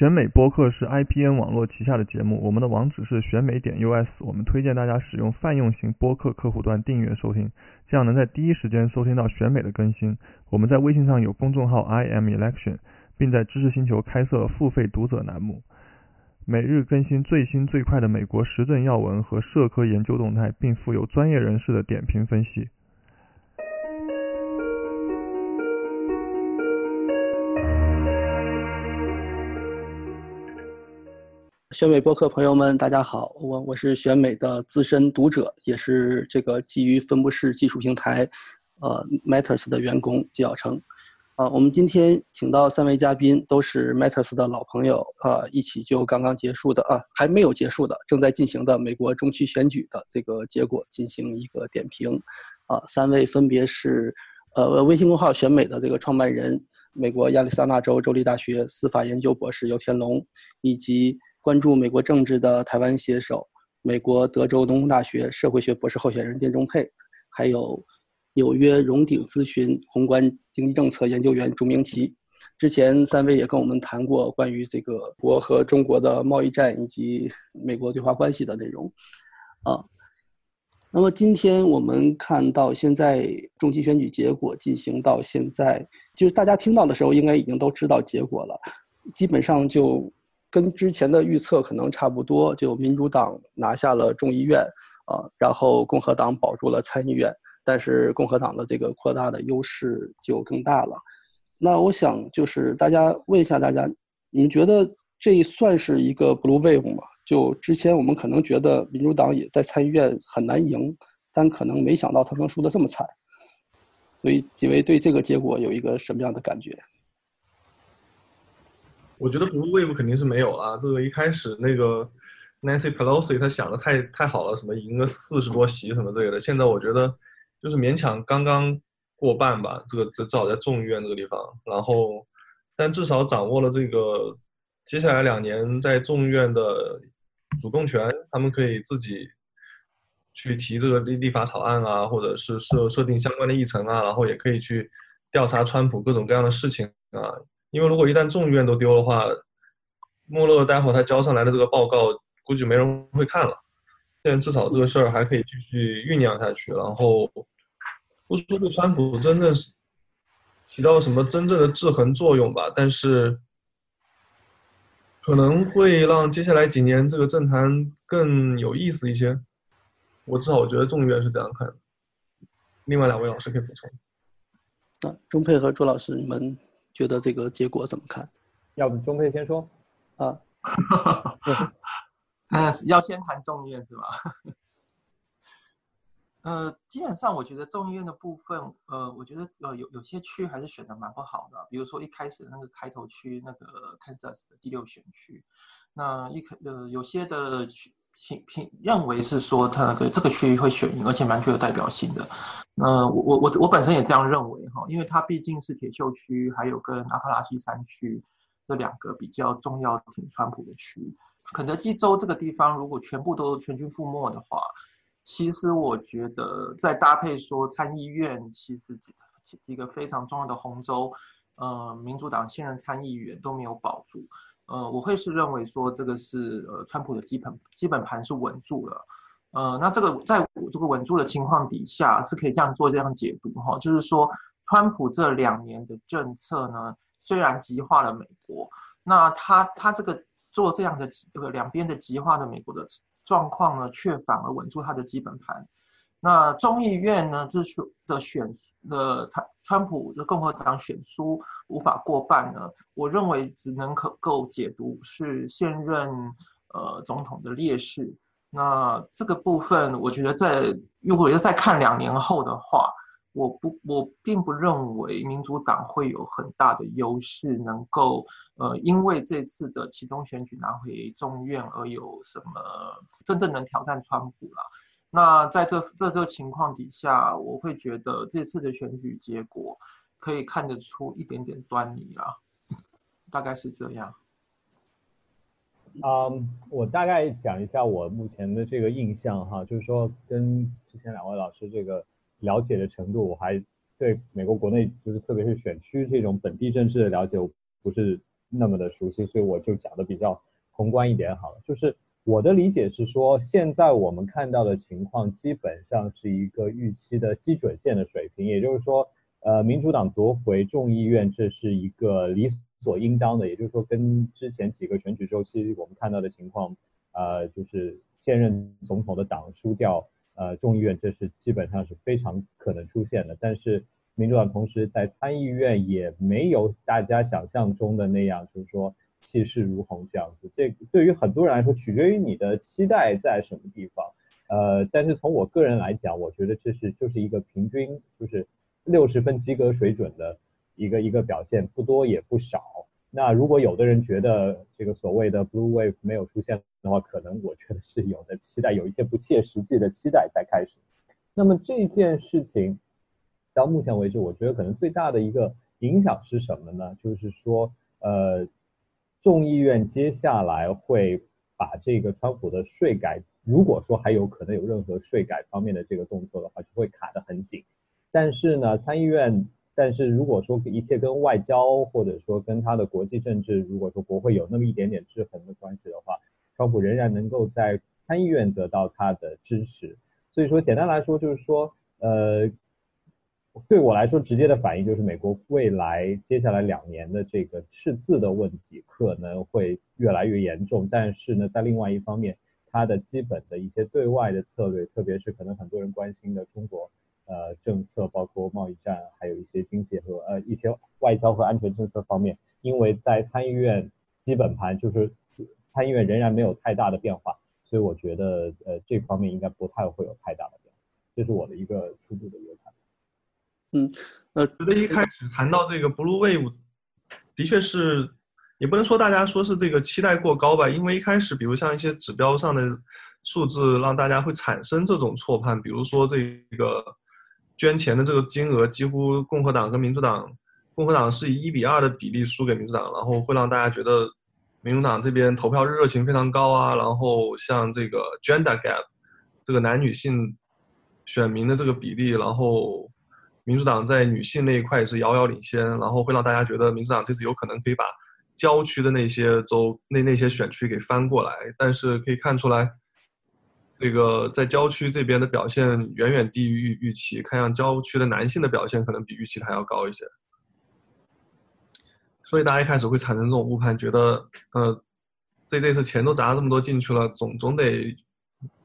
选美播客是 IPN 网络旗下的节目，我们的网址是选美点 US。我们推荐大家使用泛用型播客客户端订阅收听，这样能在第一时间收听到选美的更新。我们在微信上有公众号 i m election，并在知识星球开设付费读者栏目，每日更新最新最快的美国时政要闻和社科研究动态，并附有专业人士的点评分析。选美播客朋友们，大家好，我我是选美的资深读者，也是这个基于分布式技术平台，呃，Matters 的员工季晓成。啊，我们今天请到三位嘉宾，都是 Matters 的老朋友，啊，一起就刚刚结束的啊，还没有结束的，正在进行的美国中期选举的这个结果进行一个点评。啊，三位分别是，呃，微信公号选美的这个创办人，美国亚利桑那州州立大学司法研究博士尤天龙，以及。关注美国政治的台湾写手，美国德州农工大学社会学博士候选人店中佩，还有纽约荣鼎咨询宏观经济政策研究员朱明奇。之前三位也跟我们谈过关于这个国和中国的贸易战以及美国对华关系的内容。啊，那么今天我们看到现在中期选举结果进行到现在，就是大家听到的时候应该已经都知道结果了，基本上就。跟之前的预测可能差不多，就民主党拿下了众议院，啊，然后共和党保住了参议院，但是共和党的这个扩大的优势就更大了。那我想就是大家问一下大家，你们觉得这算是一个 blue wave 吗？就之前我们可能觉得民主党也在参议院很难赢，但可能没想到他能输得这么惨。所以几位对这个结果有一个什么样的感觉？我觉得 blue wave 肯定是没有了。这个一开始那个 Nancy Pelosi 他想的太太好了，什么赢个四十多席什么之类的。现在我觉得就是勉强刚刚过半吧。这个至少在众议院这个地方，然后但至少掌握了这个接下来两年在众议院的主动权，他们可以自己去提这个立立法草案啊，或者是设设定相关的议程啊，然后也可以去调查川普各种各样的事情啊。因为如果一旦众议院都丢的话，穆勒待会他交上来的这个报告估计没人会看了。现在至少这个事儿还可以继续酝酿下去，然后不说对川普真正是起到什么真正的制衡作用吧，但是可能会让接下来几年这个政坛更有意思一些。我至少我觉得众议院是这样看的。另外两位老师可以补充。啊，钟佩和朱老师，你们。觉得这个结果怎么看？要不钟佩先说啊？嗯，要先谈众议院是吧？呃，基本上我觉得众议院的部分，呃，我觉得呃有有些区还是选的蛮不好的，比如说一开始那个开头区那个 Kansas 的第六选区，那一开呃有些的区。评评认为是说他那个这个区域会选赢，而且蛮具有代表性的。那我我我我本身也这样认为哈，因为它毕竟是铁锈区，还有跟阿帕拉西山区这两个比较重要挺川普的区。肯德基州这个地方如果全部都全军覆没的话，其实我觉得再搭配说参议院其实几几个非常重要的红州，呃，民主党现任参议员都没有保住。呃，我会是认为说这个是呃，川普的基本基本盘是稳住了，呃，那这个在这个稳住的情况底下，是可以这样做这样解读哈，就是说，川普这两年的政策呢，虽然极化了美国，那他他这个做这样的这个两边的极化的美国的状况呢，却反而稳住他的基本盘。那众议院呢？这是的选的他川普就共和党选输无法过半呢？我认为只能可够解读是现任呃总统的劣势。那这个部分，我觉得在如果要再看两年后的话，我不我并不认为民主党会有很大的优势，能够呃因为这次的其中选举拿回众院而有什么真正能挑战川普了。那在这在这个情况底下，我会觉得这次的选举结果可以看得出一点点端倪啦，大概是这样。嗯，我大概讲一下我目前的这个印象哈，就是说跟之前两位老师这个了解的程度，我还对美国国内就是特别是选区这种本地政治的了解不是那么的熟悉，所以我就讲的比较宏观一点好了。就是我的理解是说，现在我们看到的情况基本上是一个预期的基准线的水平，也就是说，呃，民主党夺回众议院这是一个理所应当的，也就是说，跟之前几个选举周期我们看到的情况，呃，就是现任总统的党输掉。呃，众议院这是基本上是非常可能出现的，但是民主党同时在参议院也没有大家想象中的那样，就是说气势如虹这样子。这对于很多人来说，取决于你的期待在什么地方。呃，但是从我个人来讲，我觉得这是就是一个平均，就是六十分及格水准的一个一个表现，不多也不少。那如果有的人觉得这个所谓的 blue wave 没有出现的话，可能我觉得是有的期待，有一些不切实际的期待在开始。那么这件事情到目前为止，我觉得可能最大的一个影响是什么呢？就是说，呃，众议院接下来会把这个川普的税改，如果说还有可能有任何税改方面的这个动作的话，就会卡得很紧。但是呢，参议院。但是如果说一切跟外交或者说跟他的国际政治，如果说国会有那么一点点制衡的关系的话，川普仍然能够在参议院得到他的支持。所以说，简单来说就是说，呃，对我来说直接的反应就是美国未来接下来两年的这个赤字的问题可能会越来越严重。但是呢，在另外一方面，它的基本的一些对外的策略，特别是可能很多人关心的中国。呃，政策包括贸易战，还有一些经济和呃一些外交和安全政策方面，因为在参议院基本盘就是参议院仍然没有太大的变化，所以我觉得呃这方面应该不太会有太大的变化，这是我的一个初步的一个看法。嗯，呃，觉得一开始谈到这个 Blue Wave，的确是也不能说大家说是这个期待过高吧，因为一开始比如像一些指标上的数字让大家会产生这种错判，比如说这个。捐钱的这个金额几乎共和党跟民主党，共和党是以一比二的比例输给民主党，然后会让大家觉得民主党这边投票热情非常高啊。然后像这个 gender gap，这个男女性选民的这个比例，然后民主党在女性那一块是遥遥领先，然后会让大家觉得民主党这次有可能可以把郊区的那些州那那些选区给翻过来。但是可以看出来。这个在郊区这边的表现远远低于预预期，看样郊区的男性的表现可能比预期还要高一些，所以大家一开始会产生这种误判，觉得呃，这这次钱都砸这么多进去了，总总得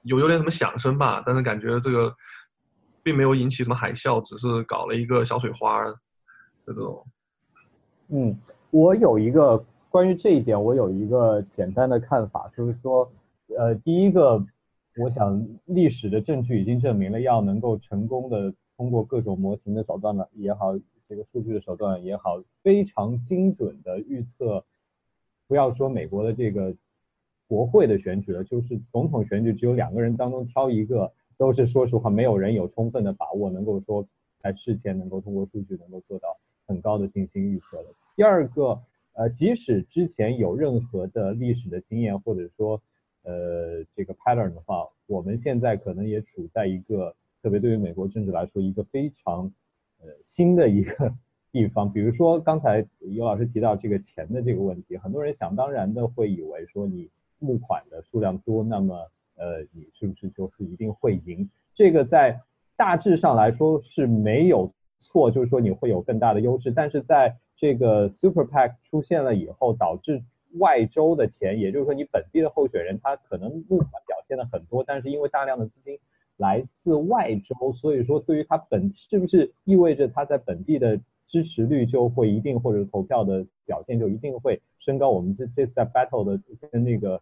有有点什么响声吧，但是感觉这个并没有引起什么海啸，只是搞了一个小水花的这种。嗯，我有一个关于这一点，我有一个简单的看法，就是说，呃，第一个。我想，历史的证据已经证明了，要能够成功的通过各种模型的手段呢也好，这个数据的手段也好，非常精准的预测，不要说美国的这个国会的选举了，就是总统选举，只有两个人当中挑一个，都是说实话，没有人有充分的把握能够说在事前能够通过数据能够做到很高的信心预测的。第二个，呃，即使之前有任何的历史的经验，或者说。呃，这个 pattern 的话，我们现在可能也处在一个特别对于美国政治来说一个非常呃新的一个地方。比如说刚才尤老师提到这个钱的这个问题，很多人想当然的会以为说你募款的数量多，那么呃你是不是就是一定会赢？这个在大致上来说是没有错，就是说你会有更大的优势。但是在这个 super pac 出现了以后，导致外州的钱，也就是说，你本地的候选人他可能募款表现的很多，但是因为大量的资金来自外州，所以说对于他本是不是意味着他在本地的支持率就会一定或者投票的表现就一定会升高？我们这这次在 battle 的跟那个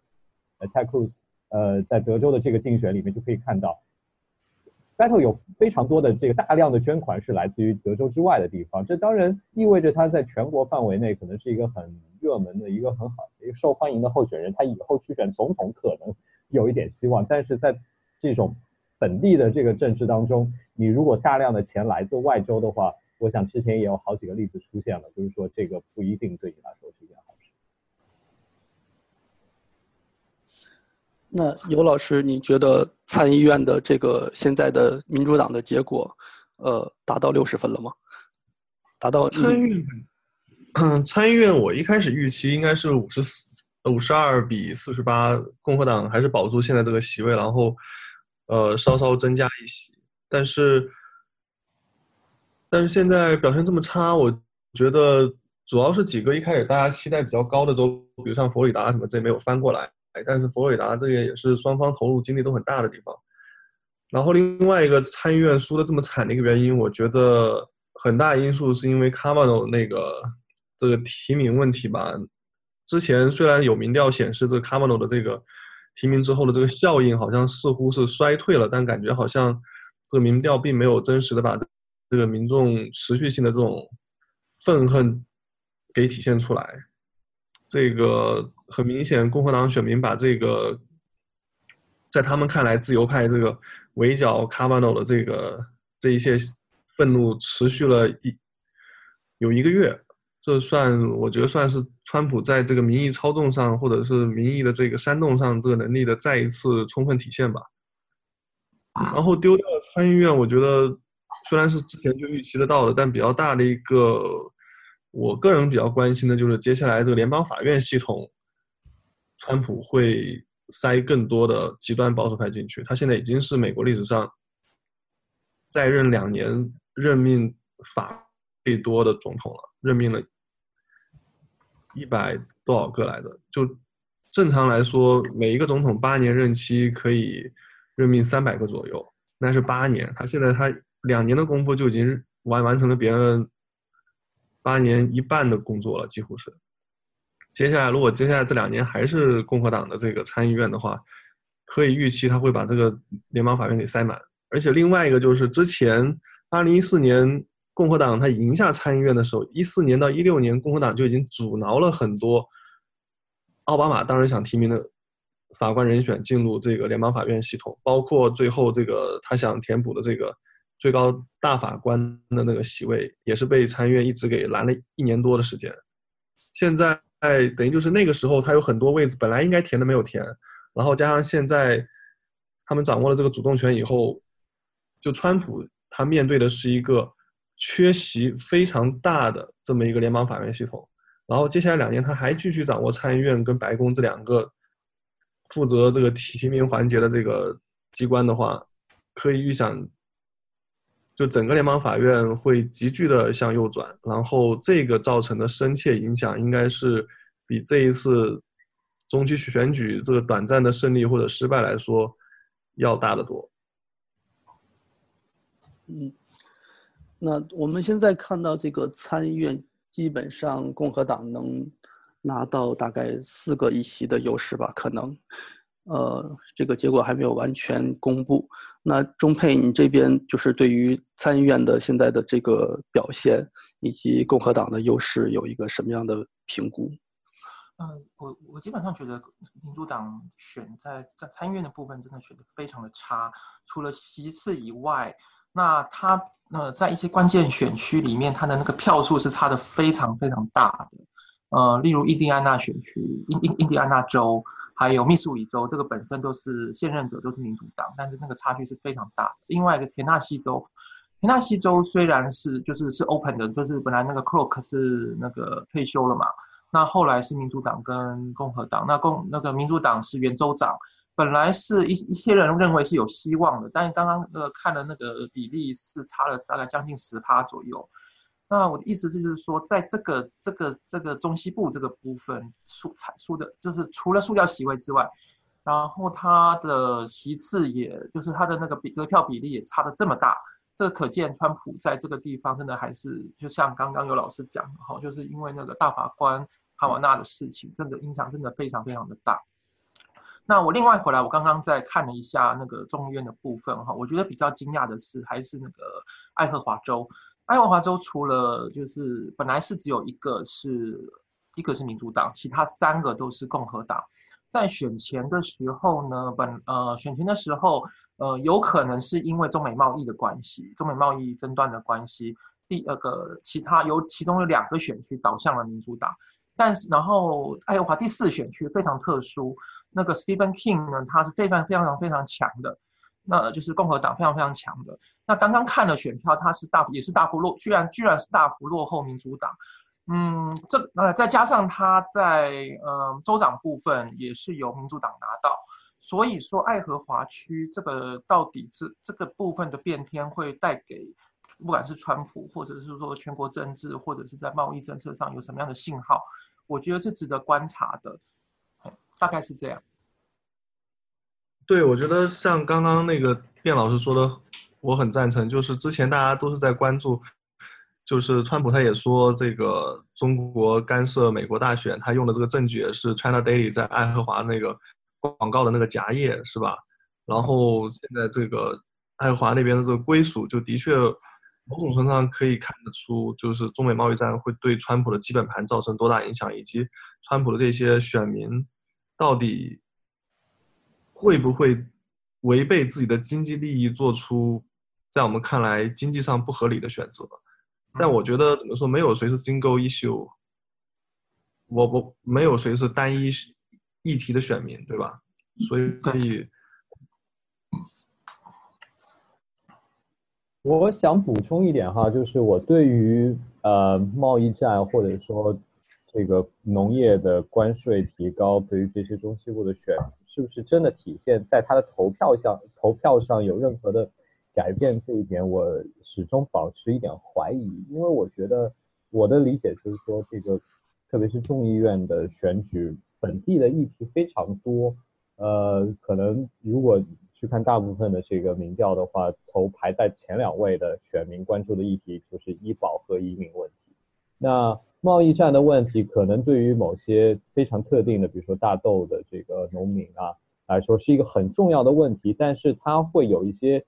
呃 Ted Cruz 呃在德州的这个竞选里面就可以看到。Battle 有非常多的这个大量的捐款是来自于德州之外的地方，这当然意味着他在全国范围内可能是一个很热门的一个很好的一个受欢迎的候选人，他以后去选总统可能有一点希望，但是在这种本地的这个政治当中，你如果大量的钱来自外州的话，我想之前也有好几个例子出现了，就是说这个不一定对你来说是一件好。那尤老师，你觉得参议院的这个现在的民主党的结果，呃，达到六十分了吗？达到参议院，参议院我一开始预期应该是五十四、五十二比四十八，共和党还是保住现在这个席位，然后呃稍稍增加一席。但是但是现在表现这么差，我觉得主要是几个一开始大家期待比较高的州，比如像佛罗里达什么，这没有翻过来。但是佛罗里达这个也是双方投入精力都很大的地方。然后另外一个参议院输的这么惨的一个原因，我觉得很大因素是因为卡马诺那个。这个提名问题吧，之前虽然有民调显示这卡马诺的这个提名之后的这个效应好像似乎是衰退了，但感觉好像这个民调并没有真实的把这个民众持续性的这种愤恨给体现出来。这个很明显，共和党选民把这个在他们看来自由派这个围剿卡瓦诺的这个这一切愤怒持续了一有一个月。这算我觉得算是川普在这个民意操纵上，或者是民意的这个煽动上这个能力的再一次充分体现吧。然后丢掉了参议院，我觉得虽然是之前就预期得到的，但比较大的一个，我个人比较关心的就是接下来这个联邦法院系统，川普会塞更多的极端保守派进去。他现在已经是美国历史上在任两年任命法最多的总统了，任命了。一百多少个来的？就正常来说，每一个总统八年任期可以任命三百个左右，那是八年。他现在他两年的功夫就已经完完成了别人八年一半的工作了，几乎是。接下来，如果接下来这两年还是共和党的这个参议院的话，可以预期他会把这个联邦法院给塞满。而且另外一个就是之前二零一四年。共和党他赢下参议院的时候，一四年到一六年，共和党就已经阻挠了很多奥巴马当时想提名的法官人选进入这个联邦法院系统，包括最后这个他想填补的这个最高大法官的那个席位，也是被参议院一直给拦了一年多的时间。现在等于就是那个时候，他有很多位置本来应该填的没有填，然后加上现在他们掌握了这个主动权以后，就川普他面对的是一个。缺席非常大的这么一个联邦法院系统，然后接下来两年他还继续掌握参议院跟白宫这两个负责这个提名环节的这个机关的话，可以预想，就整个联邦法院会急剧的向右转，然后这个造成的深切影响应该是比这一次中期选举这个短暂的胜利或者失败来说要大得多。嗯。那我们现在看到这个参议院，基本上共和党能拿到大概四个议席的优势吧？可能，呃，这个结果还没有完全公布。那中佩，你这边就是对于参议院的现在的这个表现以及共和党的优势有一个什么样的评估？嗯，我我基本上觉得民主党选在在参议院的部分真的选的非常的差，除了席次以外。那他呃，在一些关键选区里面，他的那个票数是差的非常非常大的。呃，例如印第安纳选区、印印印第安纳州，还有密苏里州，这个本身都是现任者都是民主党，但是那个差距是非常大的。另外一个田纳西州，田纳西州虽然是就是是 open 的，就是本来那个 Crook 是那个退休了嘛，那后来是民主党跟共和党，那共那个民主党是原州长。本来是一一些人认为是有希望的，但是刚刚那个看的那个比例是差了大概将近十趴左右。那我的意思是就是说，在这个这个这个中西部这个部分，输产输的就是除了塑料席位之外，然后它的席次也就是它的那个比得票比例也差的这么大，这个可见川普在这个地方真的还是就像刚刚有老师讲的哈，就是因为那个大法官哈瓦纳的事情，真的影响真的非常非常的大。那我另外回来，我刚刚在看了一下那个众议院的部分哈，我觉得比较惊讶的是，还是那个爱荷华州。爱荷华州除了就是本来是只有一个是一个是民主党，其他三个都是共和党。在选前的时候呢，本呃选前的时候，呃有可能是因为中美贸易的关系，中美贸易争端的关系，第二个其他有其中有两个选区倒向了民主党，但是然后爱荷华第四选区非常特殊。那个 Stephen King 呢，他是非常非常非常强的，那就是共和党非常非常强的。那刚刚看了选票，他是大也是大幅落，居然居然是大幅落后民主党。嗯，这呃再加上他在呃州长部分也是由民主党拿到，所以说爱荷华区这个到底是这个部分的变天会带给不管是川普或者是说全国政治或者是在贸易政策上有什么样的信号，我觉得是值得观察的，大概是这样。对，我觉得像刚刚那个卞老师说的，我很赞成。就是之前大家都是在关注，就是川普他也说这个中国干涉美国大选，他用的这个证据也是 China Daily 在爱荷华那个广告的那个夹页，是吧？然后现在这个爱荷华那边的这个归属，就的确某种程度上可以看得出，就是中美贸易战会对川普的基本盘造成多大影响，以及川普的这些选民到底。会不会违背自己的经济利益，做出在我们看来经济上不合理的选择？但我觉得怎么说，没有谁是 single issue，我我没有谁是单一议题的选民，对吧？所以，可以，我想补充一点哈，就是我对于呃贸易战或者说这个农业的关税提高，对于这些中西部的选。是不是真的体现在他的投票上？投票上有任何的改变？这一点我始终保持一点怀疑，因为我觉得我的理解就是说，这个特别是众议院的选举，本地的议题非常多。呃，可能如果去看大部分的这个民调的话，投排在前两位的选民关注的议题就是医保和移民问题。那贸易战的问题，可能对于某些非常特定的，比如说大豆的这个农民啊来说，是一个很重要的问题。但是它会有一些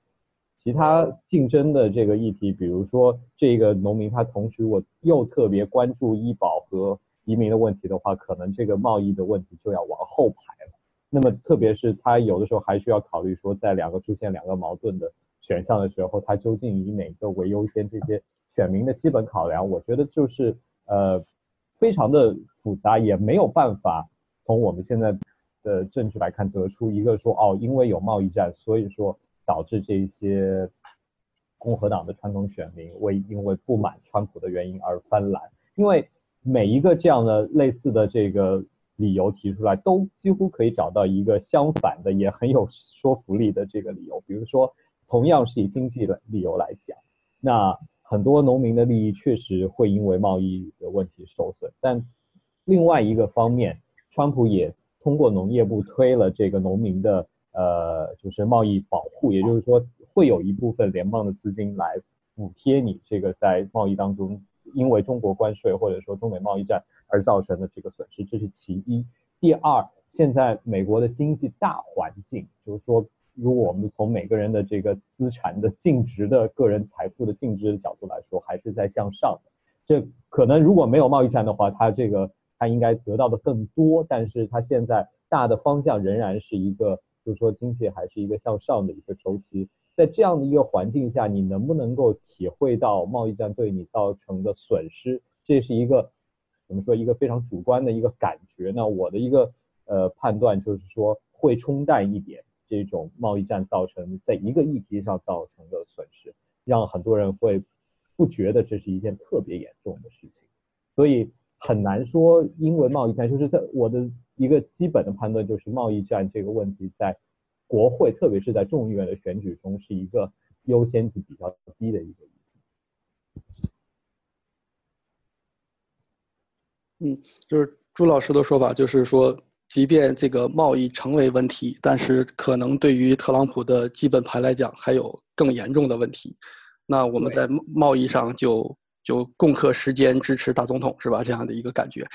其他竞争的这个议题，比如说这个农民他同时我又特别关注医保和移民的问题的话，可能这个贸易的问题就要往后排了。那么特别是他有的时候还需要考虑说，在两个出现两个矛盾的选项的时候，他究竟以哪个为优先？这些选民的基本考量，我觉得就是。呃，非常的复杂，也没有办法从我们现在的证据来看得出一个说哦，因为有贸易战，所以说导致这些共和党的传统选民为因为不满川普的原因而翻蓝。因为每一个这样的类似的这个理由提出来，都几乎可以找到一个相反的也很有说服力的这个理由。比如说，同样是以经济的理由来讲，那。很多农民的利益确实会因为贸易的问题受损，但另外一个方面，川普也通过农业部推了这个农民的呃，就是贸易保护，也就是说会有一部分联邦的资金来补贴你这个在贸易当中因为中国关税或者说中美贸易战而造成的这个损失，这是其一。第二，现在美国的经济大环境就是说。如果我们从每个人的这个资产的净值的个人财富的净值的角度来说，还是在向上的。这可能如果没有贸易战的话，它这个它应该得到的更多。但是它现在大的方向仍然是一个，就是说经济还是一个向上的一个周期。在这样的一个环境下，你能不能够体会到贸易战对你造成的损失？这是一个怎么说？一个非常主观的一个感觉。那我的一个呃判断就是说，会冲淡一点。这种贸易战造成在一个议题上造成的损失，让很多人会不觉得这是一件特别严重的事情，所以很难说，因为贸易战就是在我的一个基本的判断就是贸易战这个问题在国会，特别是在众议院的选举中是一个优先级比较低的一个议题。嗯，就是朱老师的说法，就是说。即便这个贸易成为问题，但是可能对于特朗普的基本盘来讲，还有更严重的问题。那我们在贸易上就就共克时间，支持大总统，是吧？这样的一个感觉。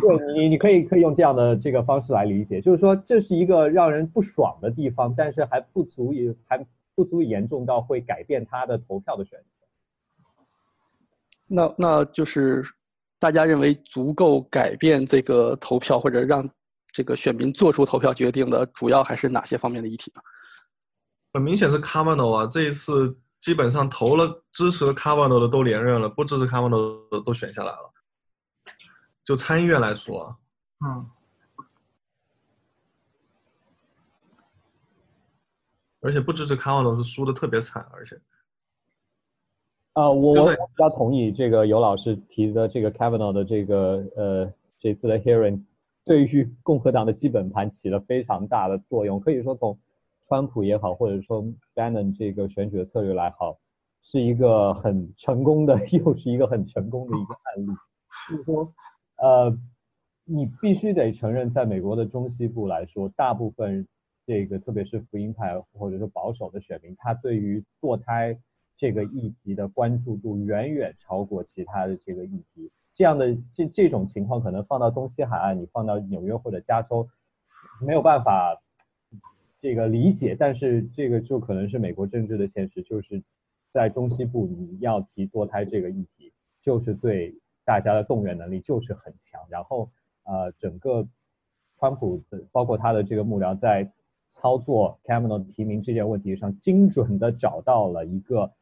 对你，你可以可以用这样的这个方式来理解，就是说这是一个让人不爽的地方，但是还不足以还不足以严重到会改变他的投票的选择。那那就是大家认为足够改变这个投票，或者让。这个选民做出投票决定的主要还是哪些方面的议题呢？很明显是 Cavanaugh 啊，这一次基本上投了支持 Cavanaugh 的都连任了，不支持 Cavanaugh 的都选下来了。就参议院来说，嗯，而且不支持 Kavanaugh 是输的特别惨，而且，啊，我我比较同意这个尤老师提的这个 Kavanaugh 的这个呃这次的 hearing 对于共和党的基本盘起了非常大的作用，可以说从川普也好，或者说 Bannon 这个选举的策略来好，是一个很成功的，又是一个很成功的一个案例。就是说，呃，你必须得承认，在美国的中西部来说，大部分这个特别是福音派或者说保守的选民，他对于堕胎这个议题的关注度远远超过其他的这个议题。这样的这这种情况，可能放到东西海岸，你放到纽约或者加州，没有办法这个理解。但是这个就可能是美国政治的现实，就是在中西部你要提堕胎这个议题，就是对大家的动员能力就是很强。然后呃，整个川普的包括他的这个幕僚在操作 Kavanaugh 提名这件问题上，精准的找到了一个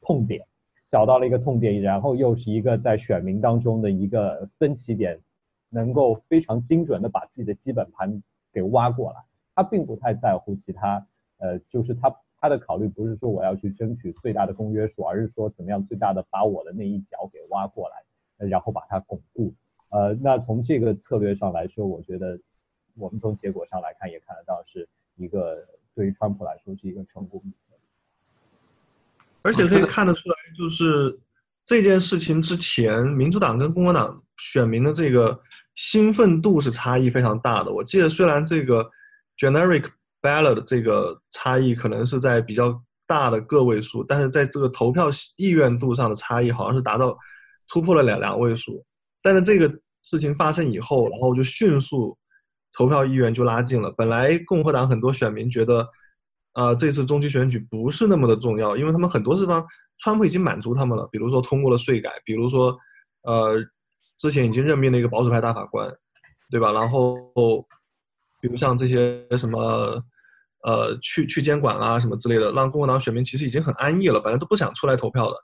痛点，找到了一个痛点，然后又是一个在选民当中的一个分歧点，能够非常精准的把自己的基本盘给挖过来。他并不太在乎其他，呃，就是他他的考虑不是说我要去争取最大的公约数，而是说怎么样最大的把我的那一脚给挖过来，然后把它巩固。呃，那从这个策略上来说，我觉得我们从结果上来看，也看得到是一个对于川普来说是一个成功。而且可以看得出来，就是这件事情之前，民主党跟共和党选民的这个兴奋度是差异非常大的。我记得虽然这个 generic ballot 这个差异可能是在比较大的个位数，但是在这个投票意愿度上的差异好像是达到突破了两两位数。但是这个事情发生以后，然后就迅速投票意愿就拉近了。本来共和党很多选民觉得，呃，这次中期选举不是那么的重要，因为他们很多地方川普已经满足他们了，比如说通过了税改，比如说，呃，之前已经任命了一个保守派大法官，对吧？然后，比如像这些什么，呃，去去监管啊什么之类的，让共和党选民其实已经很安逸了，本来都不想出来投票的，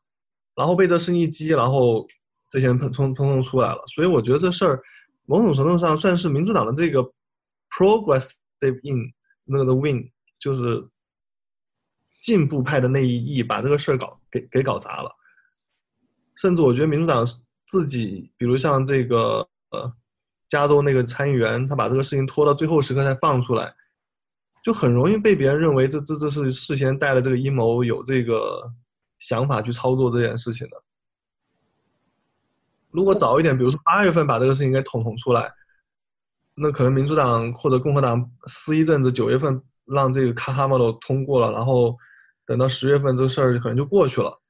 然后被这事一激，然后这些人通通通通出来了，所以我觉得这事儿某种程度上算是民主党的这个 progressive in 那个的 win，就是进步派的那一翼把这个事儿搞给给搞砸了，甚至我觉得民主党自己，比如像这个呃加州那个参议员，他把这个事情拖到最后时刻才放出来，就很容易被别人认为这这这是事先带了这个阴谋，有这个想法去操作这件事情的。如果早一点，比如说八月份把这个事情给捅捅出来，那可能民主党或者共和党撕一阵子，九月份让这个卡哈马罗通过了，然后等到十月份这个事儿可能就过去了。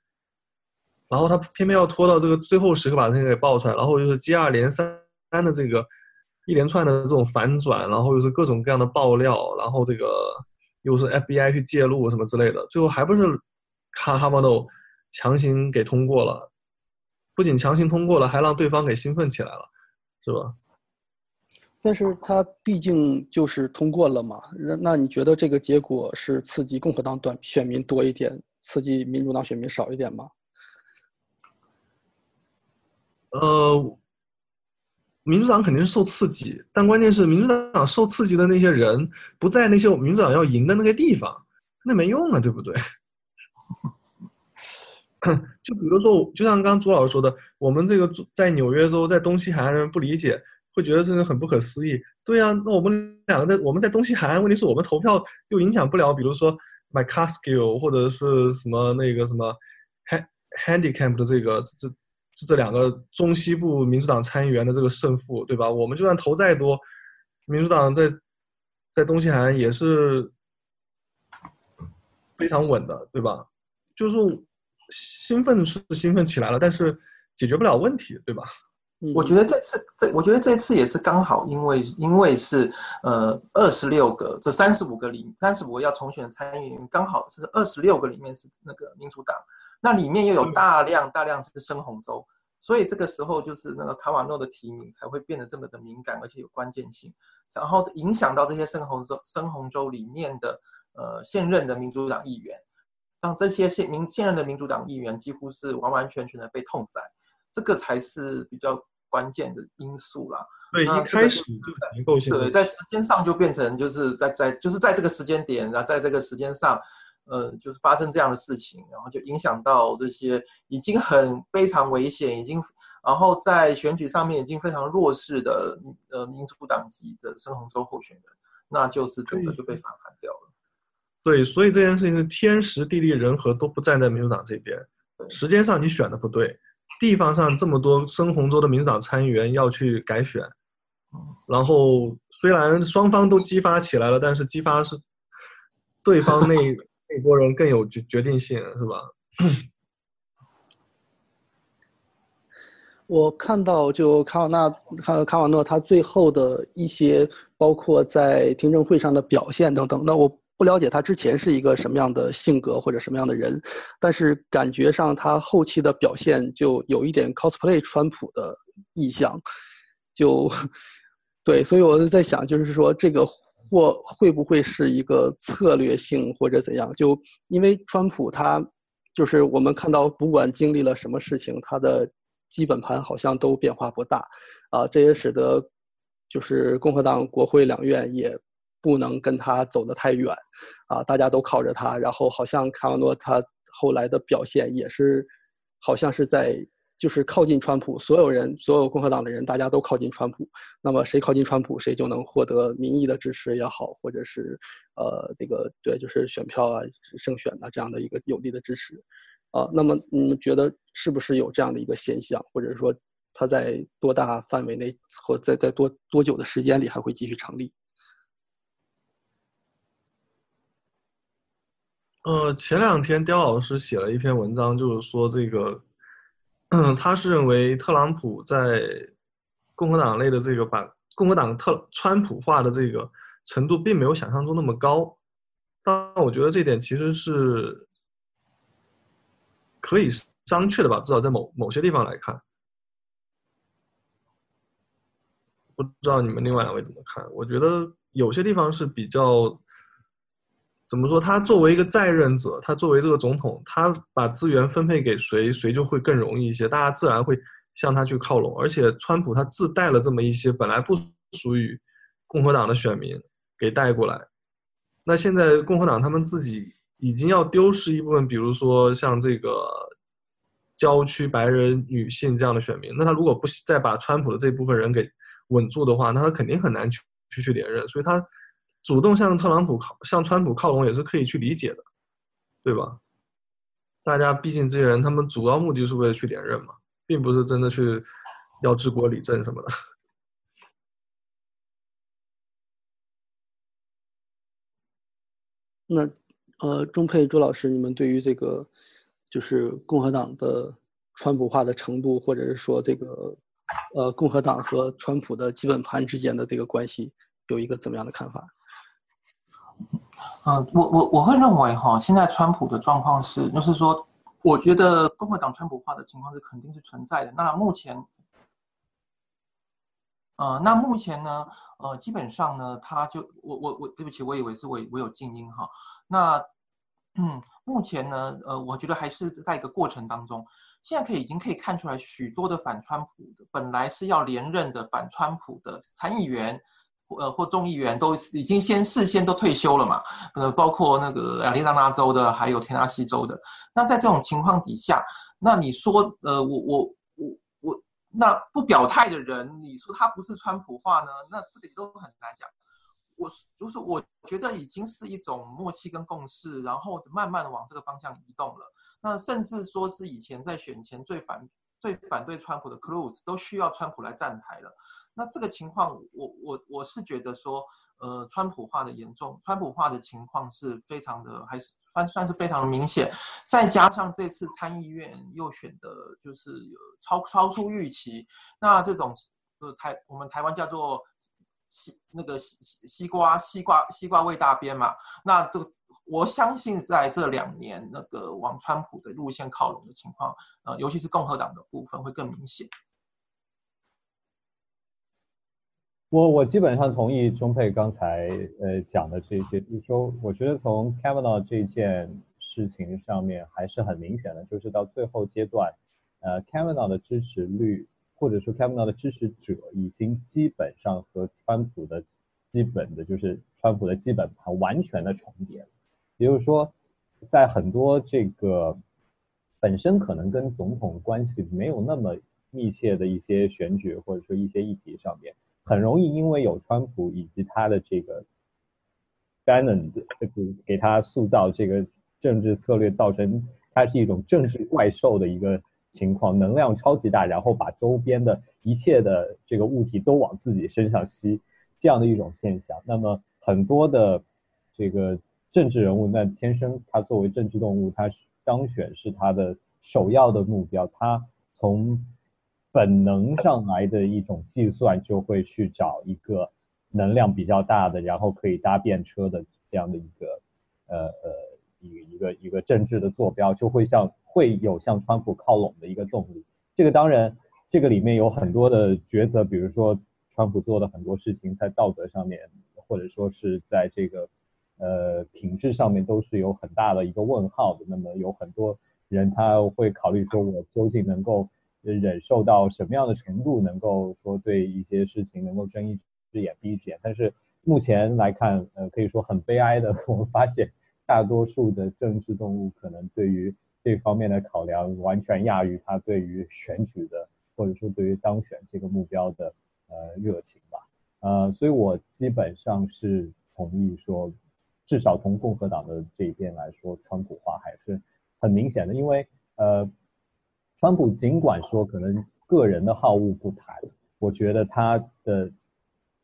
然后他偏偏要拖到这个最后时刻把这个给爆出来，然后就是接二连三的这个一连串的这种反转，然后又是各种各样的爆料，然后这个又是 FBI 去介入什么之类的，最后还不是卡哈马豆强行给通过了。不仅强行通过了，还让对方给兴奋起来了，是吧？但是他毕竟就是通过了嘛，那那你觉得这个结果是刺激共和党短选民多一点，刺激民主党选民少一点吗？呃，民主党肯定是受刺激，但关键是民主党受刺激的那些人不在那些民主党要赢的那个地方，那没用啊，对不对？就比如说，就像刚刚朱老师说的，我们这个在纽约州，在东西海岸人不理解，会觉得这是很不可思议。对呀、那我们两个在我们在东西海岸，问题是我们投票又影响不了，比如说 m y c a s k i l l 或者是什么那个什么 hand handicap 的这个这这这两个中西部民主党参议员的这个胜负，对吧？我们就算投再多，民主党在在东西海岸也是非常稳的，对吧？就是兴奋是兴奋起来了，但是解决不了问题，对吧？嗯我觉得这次这，我觉得这次也是刚好，因为因为是呃二十六个，这三十五个里三十五个要重选的参议员，刚好是二十六个里面是那个民主党，那里面又有大量大量是深红州，所以这个时候就是那个卡瓦诺的提名才会变得这么的敏感，而且有关键性，然后影响到这些深红州深红州里面的呃现任的民主党议员，让这些现民现任的民主党议员几乎是完完全全的被痛宰，这个才是比较关键的因素啦。对，一开始就结构性的对，在时间上就变成就是在在就是在这个时间点，然后在这个时间上，呃，就是发生这样的事情，然后就影响到这些已经很非常危险，已经然后在选举上面已经非常弱势的呃民主党籍的深红州候选人，那就是整个就被反盘掉了。对，所以这件事情是天时地利人和都不站在民主党这边，时间上你选的不对，地方上这么多深红州的民主党参议员要去改选，然后虽然双方都激发起来了，但是激发是对方那。那波人更有决决定性，是吧？我看到就卡瓦纳卡卡瓦诺他最后的一些，包括在听证会上的表现等等。那我不了解他之前是一个什么样的性格或者什么样的人，但是感觉上他后期的表现就有一点 cosplay 川普的意向，就对，所以我就在想，就是说这个。或会不会是一个策略性或者怎样？就因为川普他，就是我们看到，不管经历了什么事情，他的基本盘好像都变化不大，啊，这也使得就是共和党国会两院也不能跟他走得太远，啊，大家都靠着他，然后好像卡瓦诺他后来的表现也是，好像是在。就是靠近川普，所有人，所有共和党的人，大家都靠近川普。那么谁靠近川普，谁就能获得民意的支持也好，或者是，呃，这个对，就是选票啊、胜选啊这样的一个有力的支持。啊，那么你们觉得是不是有这样的一个现象，或者说他在多大范围内，或在在多多久的时间里还会继续成立？呃，前两天刁老师写了一篇文章，就是说这个。他是认为特朗普在共和党内的这个把共和党特川普化的这个程度，并没有想象中那么高。但我觉得这点其实是可以商榷的吧，至少在某某些地方来看。不知道你们另外两位怎么看？我觉得有些地方是比较。怎么说？他作为一个在任者，他作为这个总统，他把资源分配给谁，谁就会更容易一些，大家自然会向他去靠拢。而且，川普他自带了这么一些本来不属于共和党的选民给带过来。那现在共和党他们自己已经要丢失一部分，比如说像这个郊区白人女性这样的选民。那他如果不再把川普的这部分人给稳住的话，那他肯定很难去去去连任。所以他。主动向特朗普靠，向川普靠拢也是可以去理解的，对吧？大家毕竟这些人，他们主要目的是为了去连任嘛，并不是真的去要治国理政什么的。那，呃，钟佩朱老师，你们对于这个就是共和党的川普化的程度，或者是说这个呃共和党和川普的基本盘之间的这个关系，有一个怎么样的看法？呃，我我我会认为哈，现在川普的状况是，就是说，我觉得共和党川普化的情况是肯定是存在的。那目前，呃，那目前呢，呃，基本上呢，他就我我我，对不起，我以为是我我有静音哈。那嗯，目前呢，呃，我觉得还是在一个过程当中。现在可以已经可以看出来，许多的反川普的本来是要连任的反川普的参议员。呃，或众议员都已经先事先都退休了嘛？呃，包括那个亚利桑那州的，还有田纳西州的。那在这种情况底下，那你说，呃，我我我我，那不表态的人，你说他不是川普化呢？那这个都很难讲。我就是我觉得已经是一种默契跟共识，然后慢慢的往这个方向移动了。那甚至说是以前在选前最反最反对川普的 Cruz 都需要川普来站台了。那这个情况，我我我是觉得说，呃，川普化的严重，川普化的情况是非常的，还是算算是非常的明显。再加上这次参议院又选的，就是超超出预期。那这种呃台我们台湾叫做西那个西西瓜西瓜西瓜味大边嘛。那这个我相信在这两年那个往川普的路线靠拢的情况，呃，尤其是共和党的部分会更明显。我我基本上同意钟佩刚才呃讲的这些，就是说，我觉得从 Kavanaugh 这件事情上面还是很明显的，就是到最后阶段，呃，Kavanaugh 的支持率或者说 Kavanaugh 的支持者已经基本上和川普的基本的就是川普的基本盘完全的重叠了，也就是说，在很多这个本身可能跟总统关系没有那么密切的一些选举或者说一些议题上面，很容易因为有川普以及他的这个 Bannon 给给他塑造这个政治策略，造成他是一种政治怪兽的一个情况，能量超级大，然后把周边的一切的这个物体都往自己身上吸，这样的一种现象。那么很多的这个。政治人物那天生他作为政治动物，他当选是他的首要的目标。他从本能上来的一种计算，就会去找一个能量比较大的，然后可以搭便车的这样的一个呃呃一个一个一个政治的坐标，就会向会有向川普靠拢的一个动力。这个当然，这个里面有很多的抉择，比如说川普做的很多事情在道德上面，或者说是在这个。呃，品质上面都是有很大的一个问号的。那么有很多人他会考虑说，我究竟能够忍受到什么样的程度，能够说对一些事情能够睁一只眼闭一只眼。但是目前来看，呃，可以说很悲哀的，我们发现大多数的政治动物可能对于这方面的考量完全亚于他对于选举的或者说对于当选这个目标的呃热情吧。呃，所以我基本上是同意说。至少从共和党的这一边来说，川普化还是很明显的。因为呃，川普尽管说可能个人的好恶不谈，我觉得他的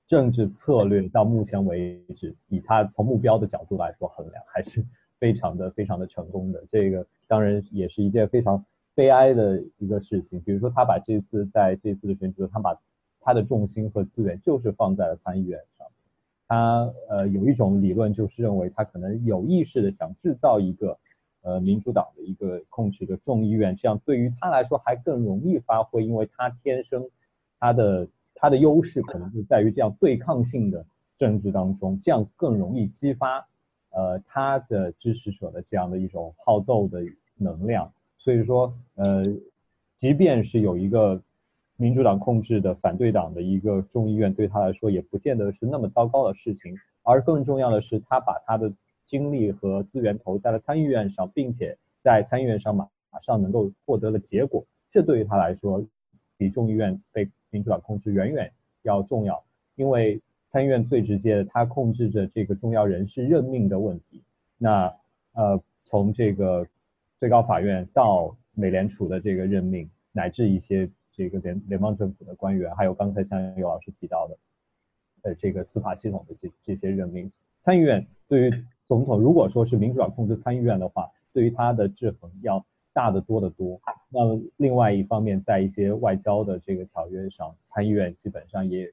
政治策略到目前为止，以他从目标的角度来说衡量，还是非常的非常的成功的。这个当然也是一件非常悲哀的一个事情。比如说，他把这次在这次的选举中，他把他的重心和资源就是放在了参议院。他呃有一种理论，就是认为他可能有意识的想制造一个呃民主党的一个控制的众议院，这样对于他来说还更容易发挥，因为他天生他的他的优势可能就在于这样对抗性的政治当中，这样更容易激发呃他的支持者的这样的一种好斗的能量。所以说呃，即便是有一个。民主党控制的反对党的一个众议院对他来说也不见得是那么糟糕的事情，而更重要的是，他把他的精力和资源投在了参议院上，并且在参议院上马马上能够获得了结果，这对于他来说比众议院被民主党控制远远要重要，因为参议院最直接的，它控制着这个重要人事任命的问题，那呃从这个最高法院到美联储的这个任命，乃至一些。这个联联邦政府的官员，还有刚才像尤老师提到的，呃，这个司法系统的这这些任命，参议院对于总统，如果说是民主党控制参议院的话，对于他的制衡要大得多得多。那另外一方面，在一些外交的这个条约上，参议院基本上也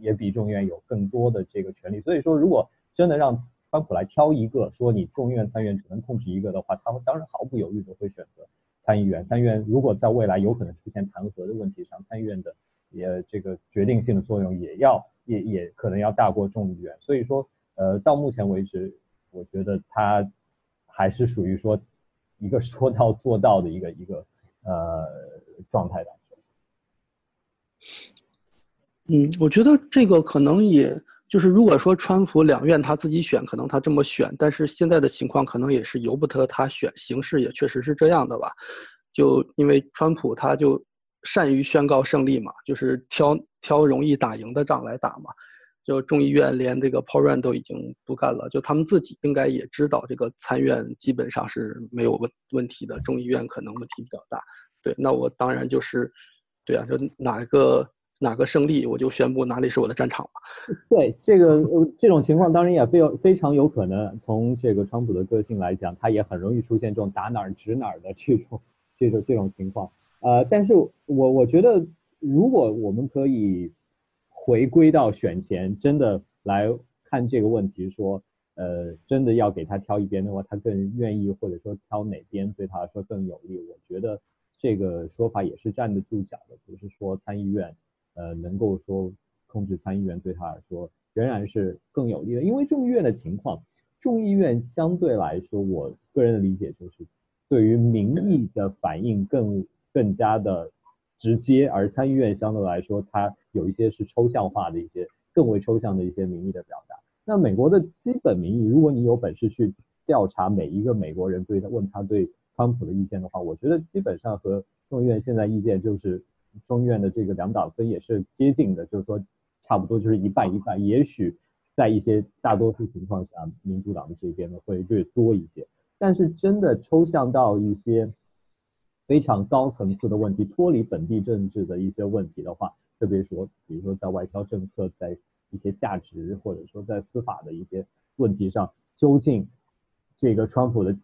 也比众议院有更多的这个权利。所以说，如果真的让川普来挑一个，说你众议院、参议院只能控制一个的话，他们当然毫不犹豫的会选择。参议员，参议员如果在未来有可能出现弹劾的问题上，参议院的也这个决定性的作用也要也也可能要大过众议院。所以说，呃，到目前为止，我觉得他还是属于说一个说到做到的一个一个呃状态当中。嗯，我觉得这个可能也。就是如果说川普两院他自己选，可能他这么选，但是现在的情况可能也是由不得他选，形势也确实是这样的吧。就因为川普他就善于宣告胜利嘛，就是挑挑容易打赢的仗来打嘛。就众议院连这个 Paul Ryan 都已经不干了，就他们自己应该也知道这个参院基本上是没有问问题的，众议院可能问题比较大。对，那我当然就是，对啊，就哪一个。哪个胜利，我就宣布哪里是我的战场嘛。对这个呃这种情况，当然也非非常有可能。从这个川普的个性来讲，他也很容易出现这种打哪儿指哪儿的这种这种这种情况。呃，但是我我觉得，如果我们可以回归到选前，真的来看这个问题，说呃，真的要给他挑一边的话，他更愿意或者说挑哪边对他来说更有利？我觉得这个说法也是站得住脚的，不是说参议院。呃，能够说控制参议院对他来说仍然是更有利的，因为众议院的情况，众议院相对来说，我个人的理解就是对于民意的反应更更加的直接，而参议院相对来说，它有一些是抽象化的一些更为抽象的一些民意的表达。那美国的基本民意，如果你有本事去调查每一个美国人对他问他对川普的意见的话，我觉得基本上和众议院现在意见就是众议院的这个两党分也是接近的，就是说差不多就是一半一半，也许在一些大多数情况下，民主党的这边呢会略多一些，但是真的抽象到一些非常高层次的问题，脱离本地政治的一些问题的话，特别说比如说在外交政策在。一些价值，或者说在司法的一些问题上，究竟这个川普的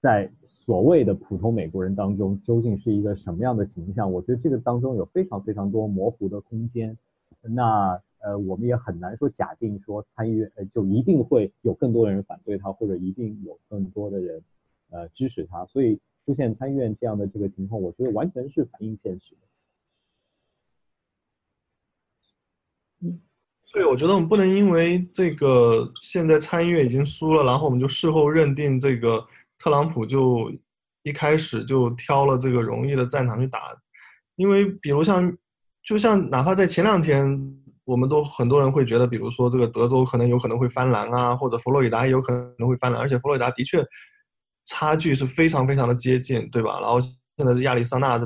在所谓的普通美国人当中，究竟是一个什么样的形象？我觉得这个当中有非常非常多模糊的空间。那呃，我们也很难说假定说参议院呃就一定会有更多的人反对他，或者一定有更多的人呃支持他。所以出现参议院这样的这个情况，我觉得完全是反映现实。嗯。对，我觉得我们不能因为这个现在参议院已经输了，然后我们就事后认定这个特朗普就一开始就挑了这个容易的战场去打，因为比如像，就像哪怕在前两天，我们都很多人会觉得，比如说这个德州可能有可能会翻蓝啊，或者佛罗里达也有可能会翻蓝，而且佛罗里达的确差距是非常非常的接近，对吧？然后现在是亚利桑那这，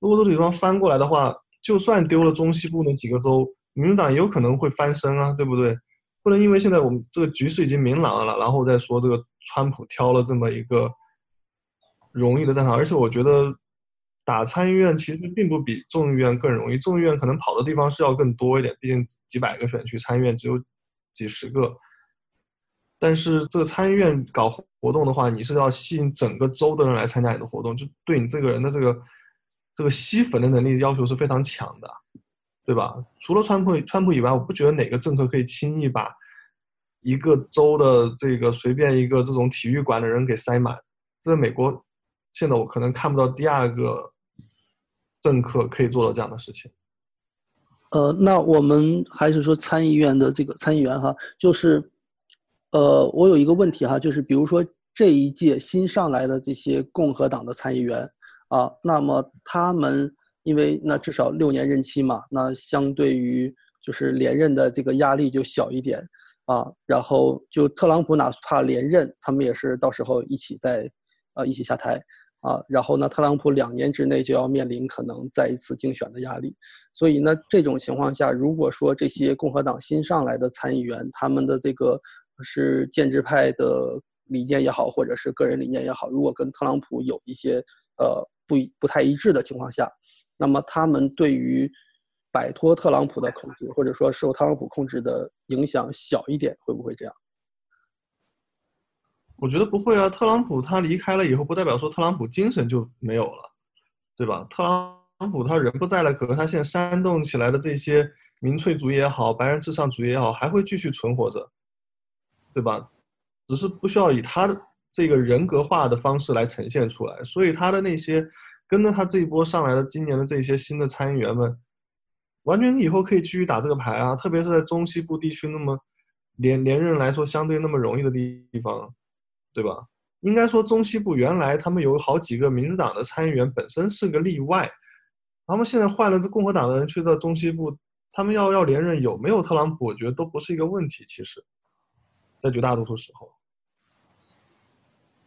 如果这个地方翻过来的话，就算丢了中西部那几个州。民主党也有可能会翻身啊，对不对？不能因为现在我们这个局势已经明朗了，然后再说这个川普挑了这么一个容易的战场。而且我觉得打参议院其实并不比众议院更容易，众议院可能跑的地方是要更多一点，毕竟几百个选区，参议院只有几十个。但是这个参议院搞活动的话，你是要吸引整个州的人来参加你的活动，就对你这个人的这个这个吸粉的能力要求是非常强的。对吧？除了川普，川普以外，我不觉得哪个政客可以轻易把一个州的这个随便一个这种体育馆的人给塞满。在美国，现在我可能看不到第二个政客可以做到这样的事情。呃，那我们还是说参议院的这个参议员哈，就是，呃，我有一个问题哈，就是比如说这一届新上来的这些共和党的参议员啊，那么他们。因为那至少六年任期嘛，那相对于就是连任的这个压力就小一点啊。然后就特朗普哪怕连任，他们也是到时候一起在，呃，一起下台啊。然后呢，特朗普两年之内就要面临可能再一次竞选的压力。所以呢，这种情况下，如果说这些共和党新上来的参议员，他们的这个是建制派的理念也好，或者是个人理念也好，如果跟特朗普有一些呃不不太一致的情况下，那么他们对于摆脱特朗普的控制，或者说受特朗普控制的影响小一点，会不会这样？我觉得不会啊。特朗普他离开了以后，不代表说特朗普精神就没有了，对吧？特朗普他人不在了，可是他现在煽动起来的这些民粹主义也好，白人至上主义也好，还会继续存活着，对吧？只是不需要以他的这个人格化的方式来呈现出来，所以他的那些。跟着他这一波上来的今年的这些新的参议员们，完全以后可以继续打这个牌啊！特别是在中西部地区那么连连任来说相对那么容易的地方，对吧？应该说中西部原来他们有好几个民主党的参议员本身是个例外，他们现在换了这共和党的人去到中西部，他们要要连任有没有特朗普，我觉得都不是一个问题。其实，在绝大多数时候，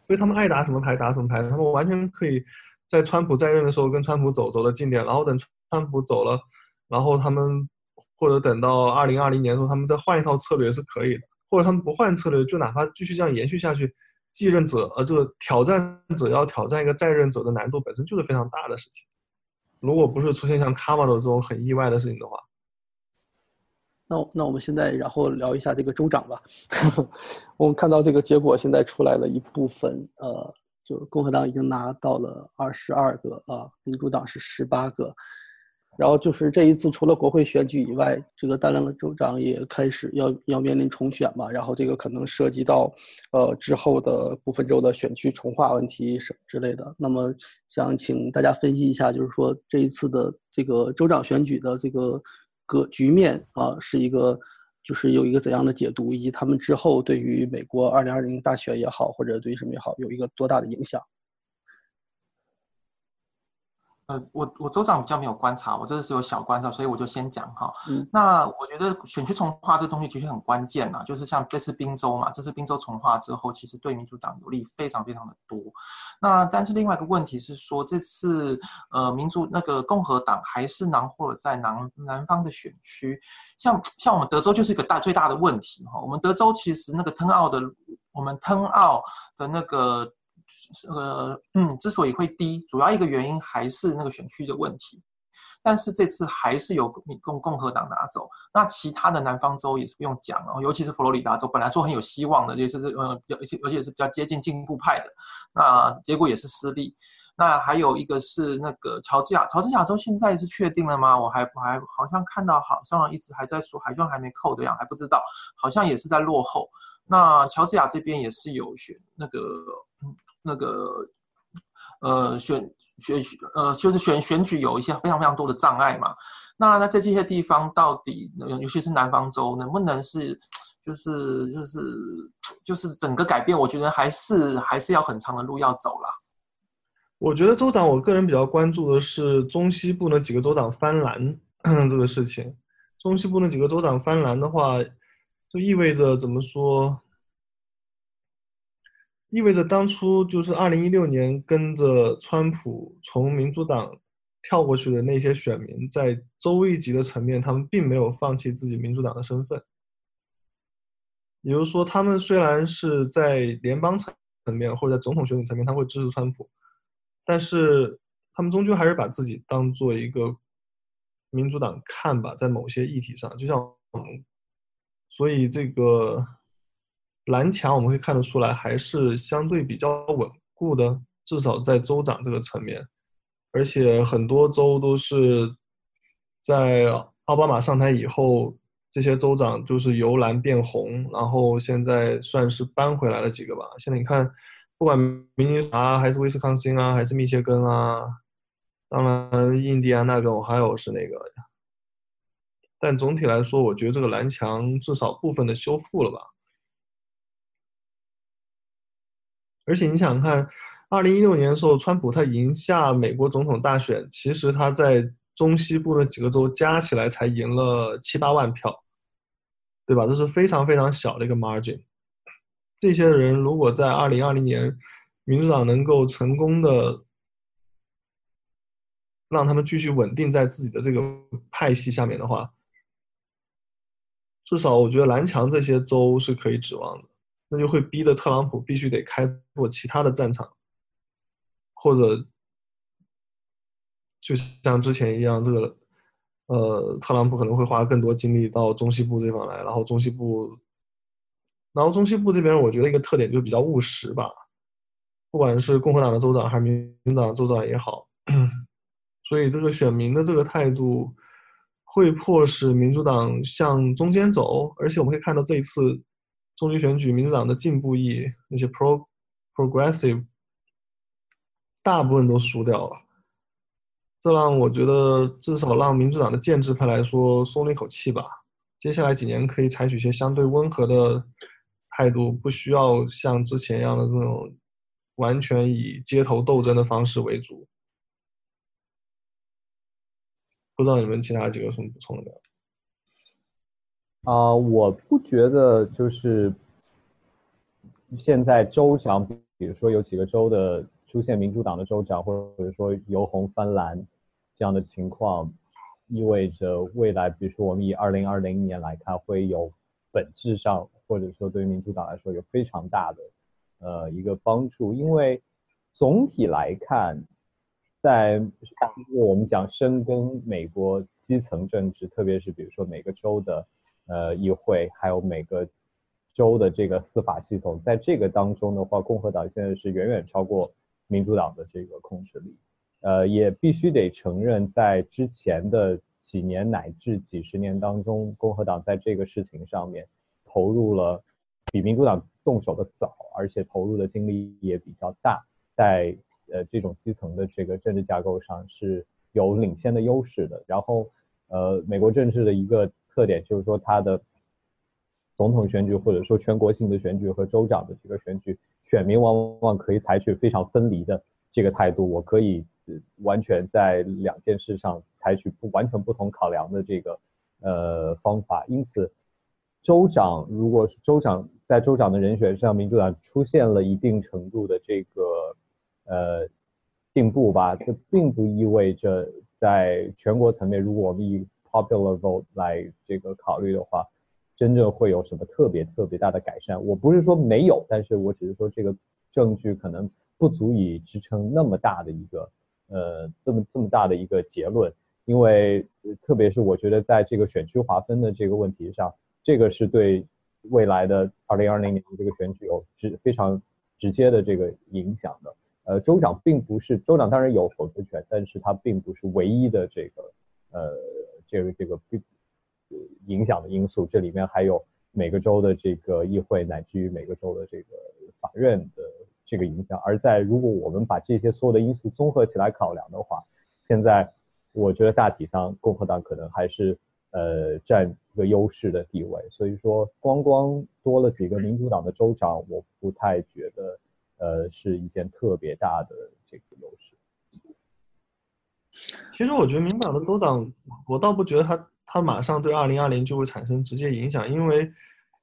所以他们爱打什么牌打什么牌，他们完全可以。在川普在任的时候，跟川普走走的近点，然后等川普走了，然后他们或者等到二零二零年的时候，他们再换一套策略是可以的，或者他们不换策略，就哪怕继续这样延续下去，继任者呃这个挑战者要挑战一个在任者的难度本身就是非常大的事情。如果不是出现像卡瓦的这种很意外的事情的话，那那我们现在然后聊一下这个州长吧。我们看到这个结果现在出来了一部分，呃。就是共和党已经拿到了二十二个啊，民主党是十八个，然后就是这一次除了国会选举以外，这个大量的州长也开始要要面临重选嘛，然后这个可能涉及到，呃之后的部分州的选区重划问题什之类的。那么想请大家分析一下，就是说这一次的这个州长选举的这个格局面啊，是一个。就是有一个怎样的解读，以及他们之后对于美国二零二零大选也好，或者对于什么也好，有一个多大的影响？呃，我我州长比较没有观察，我这个是有小观察，所以我就先讲哈。嗯那我觉得选区重划这东西的确很关键呐，就是像这次宾州嘛，这次宾州重划之后，其实对民主党有利非常非常的多。那但是另外一个问题是说，这次呃民主那个共和党还是囊括了在南南方的选区，像像我们德州就是一个大最大的问题哈。我们德州其实那个吞奥的，我们吞奥的那个。呃，嗯，之所以会低，主要一个原因还是那个选区的问题。但是这次还是由共共和党拿走，那其他的南方州也是不用讲了，尤其是佛罗里达州，本来说很有希望的，也是呃，而且而且是比较接近进步派的，那结果也是失利。那还有一个是那个乔治亚，乔治亚州现在是确定了吗？我还我还好像看到好像一直还在说好像还没扣的样，还不知道，好像也是在落后。那乔治亚这边也是有选那个嗯。那个呃选选呃就是选选举有一些非常非常多的障碍嘛，那那在这些地方到底，尤其是南方州，能不能是就是就是就是整个改变？我觉得还是还是要很长的路要走啦。我觉得州长，我个人比较关注的是中西部那几个州长翻蓝 这个事情。中西部那几个州长翻蓝的话，就意味着怎么说？意味着当初就是二零一六年跟着川普从民主党跳过去的那些选民，在州一级的层面，他们并没有放弃自己民主党的身份。也就是说，他们虽然是在联邦层面或者在总统选举层面，他会支持川普，但是他们终究还是把自己当做一个民主党看吧，在某些议题上，就像我们，所以这个。蓝墙我们会看得出来，还是相对比较稳固的，至少在州长这个层面，而且很多州都是在奥巴马上台以后，这些州长就是由蓝变红，然后现在算是搬回来了几个吧。现在你看，不管明尼苏达还是威斯康星啊，还是密歇根啊，当然印第安那个还有是那个，但总体来说，我觉得这个蓝墙至少部分的修复了吧。而且你想看，二零一六年的时候，川普他赢下美国总统大选，其实他在中西部的几个州加起来才赢了七八万票，对吧？这是非常非常小的一个 margin。这些人如果在二零二零年，民主党能够成功的让他们继续稳定在自己的这个派系下面的话，至少我觉得蓝墙这些州是可以指望的。那就会逼得特朗普必须得开拓其他的战场，或者就像之前一样，这个呃，特朗普可能会花更多精力到中西部这方来，然后中西部，然后中西部这边，我觉得一个特点就比较务实吧，不管是共和党的州长还是民主党州长也好，所以这个选民的这个态度会迫使民主党向中间走，而且我们可以看到这一次。中期选举，民主党的进步裔那些 pro progressive 大部分都输掉了，这让我觉得至少让民主党的建制派来说松了一口气吧。接下来几年可以采取一些相对温和的态度，不需要像之前一样的这种完全以街头斗争的方式为主。不知道你们其他几个有什么补充的没有？啊，我不觉得就是现在州长，比如说有几个州的出现民主党的州长，或者说由红翻蓝这样的情况，意味着未来，比如说我们以二零二零年来看，会有本质上或者说对于民主党来说有非常大的呃一个帮助，因为总体来看，在我们讲深耕美国基层政治，特别是比如说每个州的。呃，议会还有每个州的这个司法系统，在这个当中的话，共和党现在是远远超过民主党的这个控制力。呃，也必须得承认，在之前的几年乃至几十年当中，共和党在这个事情上面投入了比民主党动手的早，而且投入的精力也比较大，在呃这种基层的这个政治架构上是有领先的优势的。然后，呃，美国政治的一个。特点就是说，它的总统选举或者说全国性的选举和州长的这个选举，选民往往可以采取非常分离的这个态度。我可以完全在两件事上采取不完全不同考量的这个呃方法，因此州长如果是州长在州长的人选上，民主党出现了一定程度的这个呃进步吧，这并不意味着在全国层面，如果我们以 popular vote 来这个考虑的话，真正会有什么特别特别大的改善？我不是说没有，但是我只是说这个证据可能不足以支撑那么大的一个。呃，这么这么大的一个结论，因为特别是我觉得在这个选区划分的这个问题上，这个是对未来的二零二零年这个选举有直非常直接的这个影响的。呃，州长并不是州长，当然有否决权，但是他并不是唯一的这个呃这个这个影响的因素，这里面还有每个州的这个议会乃至于每个州的这个法院的。这个影响，而在如果我们把这些所有的因素综合起来考量的话，现在我觉得大体上共和党可能还是呃占一个优势的地位。所以说，光光多了几个民主党的州长，我不太觉得呃是一件特别大的这个优势。其实我觉得民主党的州长，我倒不觉得他他马上对二零二零就会产生直接影响，因为。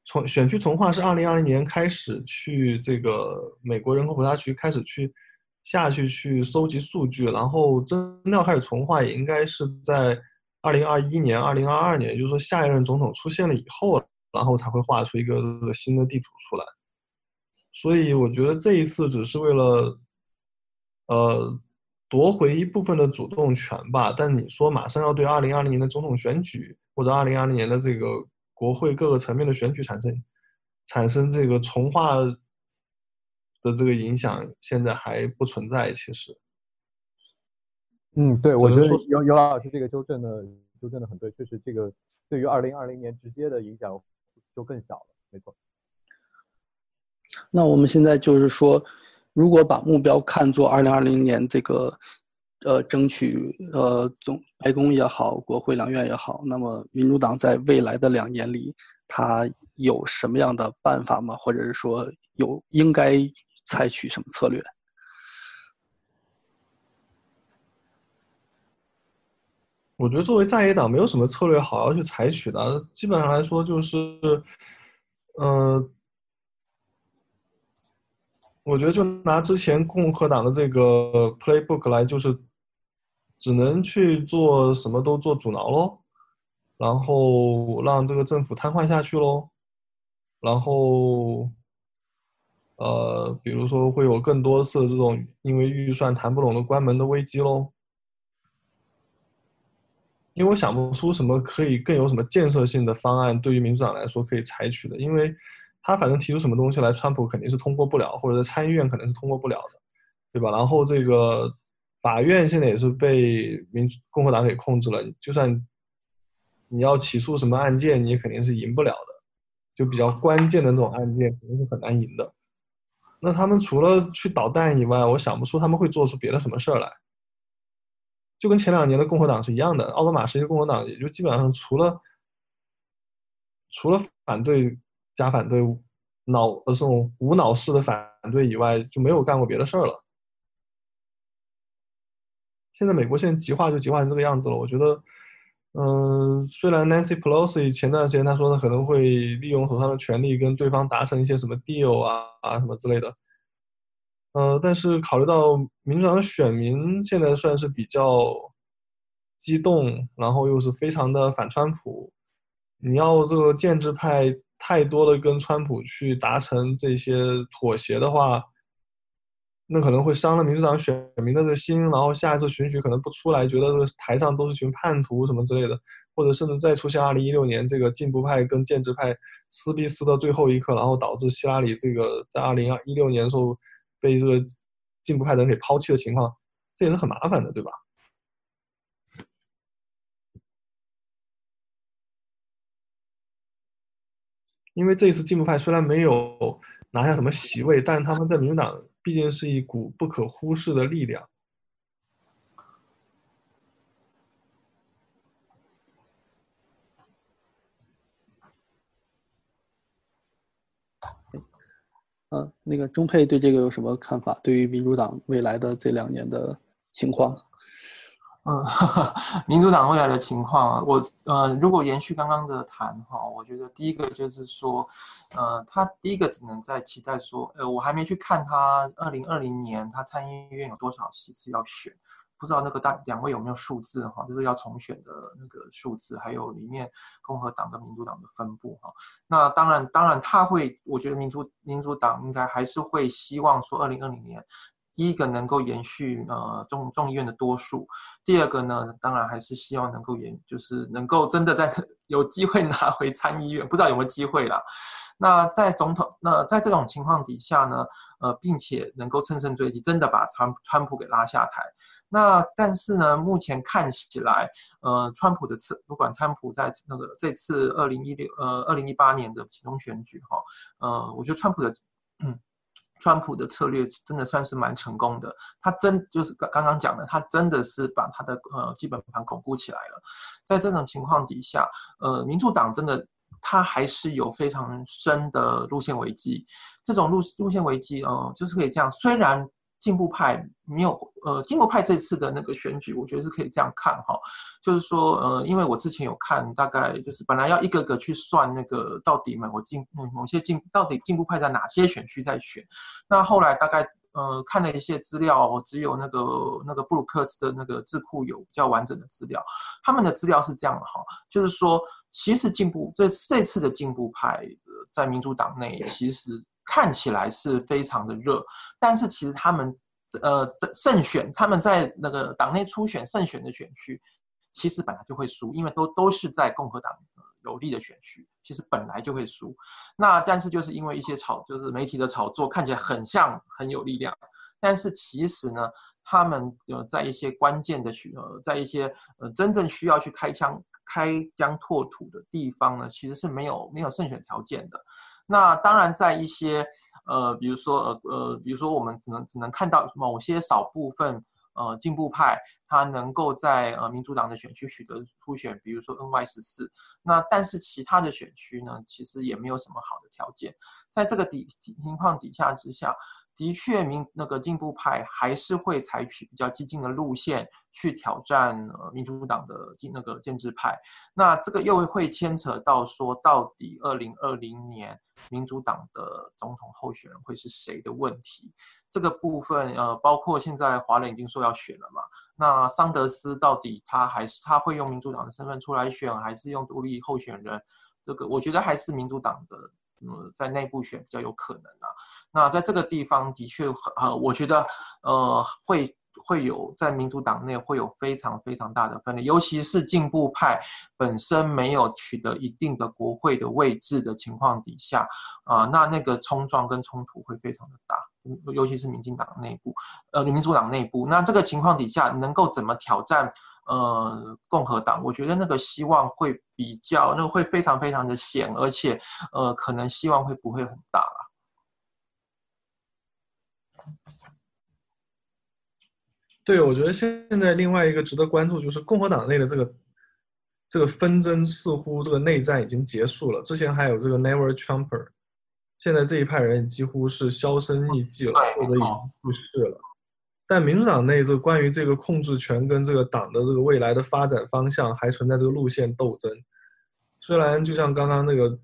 从选区重划是二零二零年开始去这个美国人口普查局开始去下去去收集数据，然后真要开始重划也应该是在二零二一年、二零二二年，就是说下一任总统出现了以后，然后才会画出一个新的地图出来。所以我觉得这一次只是为了呃夺回一部分的主动权吧。但你说马上要对二零二零年的总统选举或者二零二零年的这个。国会各个层面的选举产生产生这个重化的这个影响，现在还不存在。其实，嗯，对，我觉得尤尤老师这个纠正的纠正的很对，确实这个对于二零二零年直接的影响就更小了，没错。那我们现在就是说，如果把目标看作二零二零年这个。呃，争取呃总白宫也好，国会两院也好，那么民主党在未来的两年里，他有什么样的办法吗？或者是说有应该采取什么策略？我觉得作为在野党，没有什么策略好要去采取的。基本上来说，就是，嗯，我觉得就拿之前共和党的这个 playbook 来，就是。只能去做什么都做阻挠喽，然后让这个政府瘫痪下去喽，然后，呃，比如说会有更多次这种因为预算谈不拢的关门的危机喽。因为我想不出什么可以更有什么建设性的方案，对于民主党来说可以采取的，因为他反正提出什么东西来，川普肯定是通过不了，或者参议院可能是通过不了的，对吧？然后这个。法院现在也是被民共和党给控制了，就算你要起诉什么案件，你也肯定是赢不了的。就比较关键的那种案件，肯定是很难赢的。那他们除了去捣蛋以外，我想不出他们会做出别的什么事儿来。就跟前两年的共和党是一样的，奥巴马时期共和党也就基本上除了除了反对加反对脑呃这种无脑式的反对以外，就没有干过别的事儿了。现在美国现在极化就极化成这个样子了。我觉得，嗯，虽然 Nancy Pelosi 前段时间他说他可能会利用手上的权力跟对方达成一些什么 deal 啊啊什么之类的，呃，但是考虑到民主党选民现在算是比较激动，然后又是非常的反川普，你要这个建制派太多的跟川普去达成这些妥协的话。那可能会伤了民主党选民的这个心，然后下一次选举可能不出来，觉得这台上都是群叛徒什么之类的，或者甚至再出现二零一六年这个进步派跟建制派撕逼撕到最后一刻，然后导致希拉里这个在二零二一六年的时候被这个进步派的人给抛弃的情况，这也是很麻烦的，对吧？因为这一次进步派虽然没有拿下什么席位，但是他们在民主党。毕竟是一股不可忽视的力量。嗯，那个钟佩对这个有什么看法？对于民主党未来的这两年的情况？嗯，民主党未来的情况，我呃，如果延续刚刚的谈哈，我觉得第一个就是说，呃，他第一个只能在期待说，呃，我还没去看他二零二零年他参议院有多少席次要选，不知道那个大两位有没有数字哈，就是要重选的那个数字，还有里面共和党跟民主党的分布哈。那当然，当然他会，我觉得民主民主党应该还是会希望说二零二零年。一个能够延续呃众众议院的多数，第二个呢，当然还是希望能够延，就是能够真的在 有机会拿回参议院，不知道有没有机会啦。那在总统那在这种情况底下呢，呃，并且能够乘胜追击，真的把川川普给拉下台。那但是呢，目前看起来，呃，川普的次不管川普在那个这次二零一六呃二零一八年的其中选举哈，呃，我觉得川普的嗯。川普的策略真的算是蛮成功的，他真就是刚刚讲的，他真的是把他的呃基本盘巩固起来了。在这种情况底下，呃，民主党真的他还是有非常深的路线危机。这种路路线危机，呃，就是可以这样，虽然。进步派没有，呃，进步派这次的那个选举，我觉得是可以这样看哈，就是说，呃，因为我之前有看，大概就是本来要一个个去算那个到底某进某些进到底进步派在哪些选区在选，那后来大概呃看了一些资料，只有那个那个布鲁克斯的那个智库有比较完整的资料，他们的资料是这样的哈，就是说，其实进步这这次的进步派在民主党内其实。看起来是非常的热，但是其实他们，呃，胜选他们在那个党内初选胜选的选区，其实本来就会输，因为都都是在共和党有利的选区，其实本来就会输。那但是就是因为一些炒，就是媒体的炒作，看起来很像很有力量，但是其实呢，他们呃在一些关键的需呃，在一些呃真正需要去开枪开疆拓土的地方呢，其实是没有没有胜选条件的。那当然，在一些呃，比如说呃呃，比如说我们只能只能看到某些少部分呃进步派，他能够在呃民主党的选区取得初选，比如说 N Y 十四。那但是其他的选区呢，其实也没有什么好的条件。在这个底情况底下之下。的确，民那个进步派还是会采取比较激进的路线去挑战呃民主党的那个建制派。那这个又会牵扯到说，到底二零二零年民主党的总统候选人会是谁的问题。这个部分呃，包括现在华人已经说要选了嘛，那桑德斯到底他还是他会用民主党的身份出来选，还是用独立候选人？这个我觉得还是民主党的。嗯，在内部选比较有可能啊。那在这个地方的确，呃，我觉得，呃，会会有在民主党内会有非常非常大的分裂，尤其是进步派本身没有取得一定的国会的位置的情况底下，啊，那那个冲撞跟冲突会非常的大。尤其是民进党内部，呃，民主党内部，那这个情况底下，能够怎么挑战呃共和党？我觉得那个希望会比较，那个会非常非常的险，而且呃，可能希望会不会很大了。对，我觉得现在另外一个值得关注就是共和党内的这个这个纷争，似乎这个内战已经结束了。之前还有这个 Never Trumper。现在这一派人几乎是销声匿迹了，或者已经去世了。但民主党内这关于这个控制权跟这个党的这个未来的发展方向还存在这个路线斗争。虽然就像刚刚那个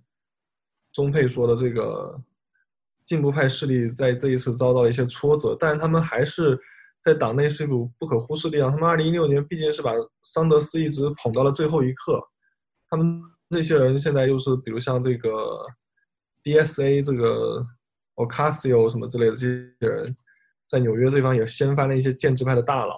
钟佩说的，这个进步派势力在这一次遭到了一些挫折，但他们还是在党内是一股不可忽视力量。他们二零一六年毕竟是把桑德斯一直捧到了最后一刻，他们这些人现在又是比如像这个。D.S.A. 这个 Ocasio 什么之类的这些人，在纽约这方也掀翻了一些建制派的大佬。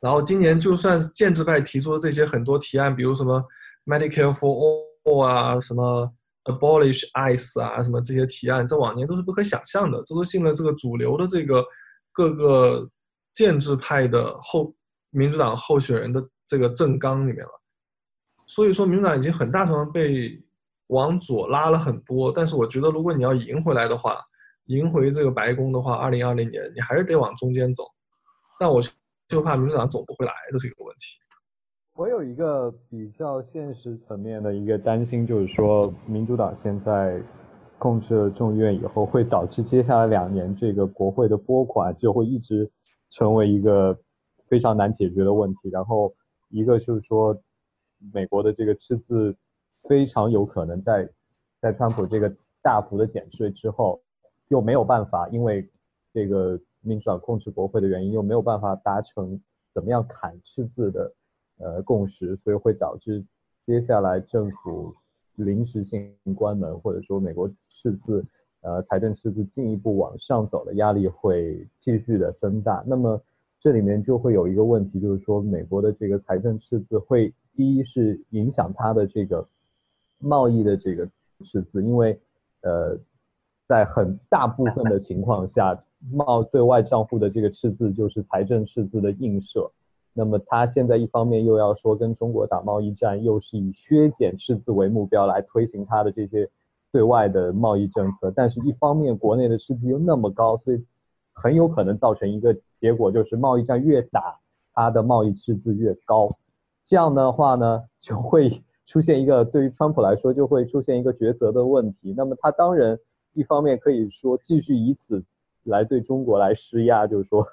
然后今年就算是建制派提出的这些很多提案，比如什么 Medicare for All 啊，什么 Abolish ICE 啊，什么这些提案，在往年都是不可想象的，这都进了这个主流的这个各个建制派的候民主党候选人的这个政纲里面了。所以说，民主党已经很大程度上被。往左拉了很多，但是我觉得，如果你要赢回来的话，赢回这个白宫的话，二零二零年你还是得往中间走。但我就怕民主党走不回来的，这个问题。我有一个比较现实层面的一个担心，就是说，民主党现在控制了众议院以后，会导致接下来两年这个国会的拨款就会一直成为一个非常难解决的问题。然后一个就是说，美国的这个赤字非常有可能在在川普这个大幅的减税之后，又没有办法，因为这个民主党控制国会的原因，又没有办法达成怎么样砍赤字的呃共识，所以会导致接下来政府临时性关门，或者说美国赤字。呃，财政赤字进一步往上走的压力会继续的增大。那么这里面就会有一个问题，就是说美国的这个财政赤字会第一是影响它的这个贸易的这个赤字，因为呃，在很大部分的情况下，贸对外账户的这个赤字就是财政赤字的映射。那么他现在一方面又要说跟中国打贸易战，又是以削减赤字为目标来推行他的这些。对外的贸易政策，但是一方面国内的赤字又那么高，所以很有可能造成一个结果，就是贸易战越打，它的贸易赤字越高。这样的话呢，就会出现一个对于川普来说就会出现一个抉择的问题。那么他当然一方面可以说继续以此来对中国来施压，就是说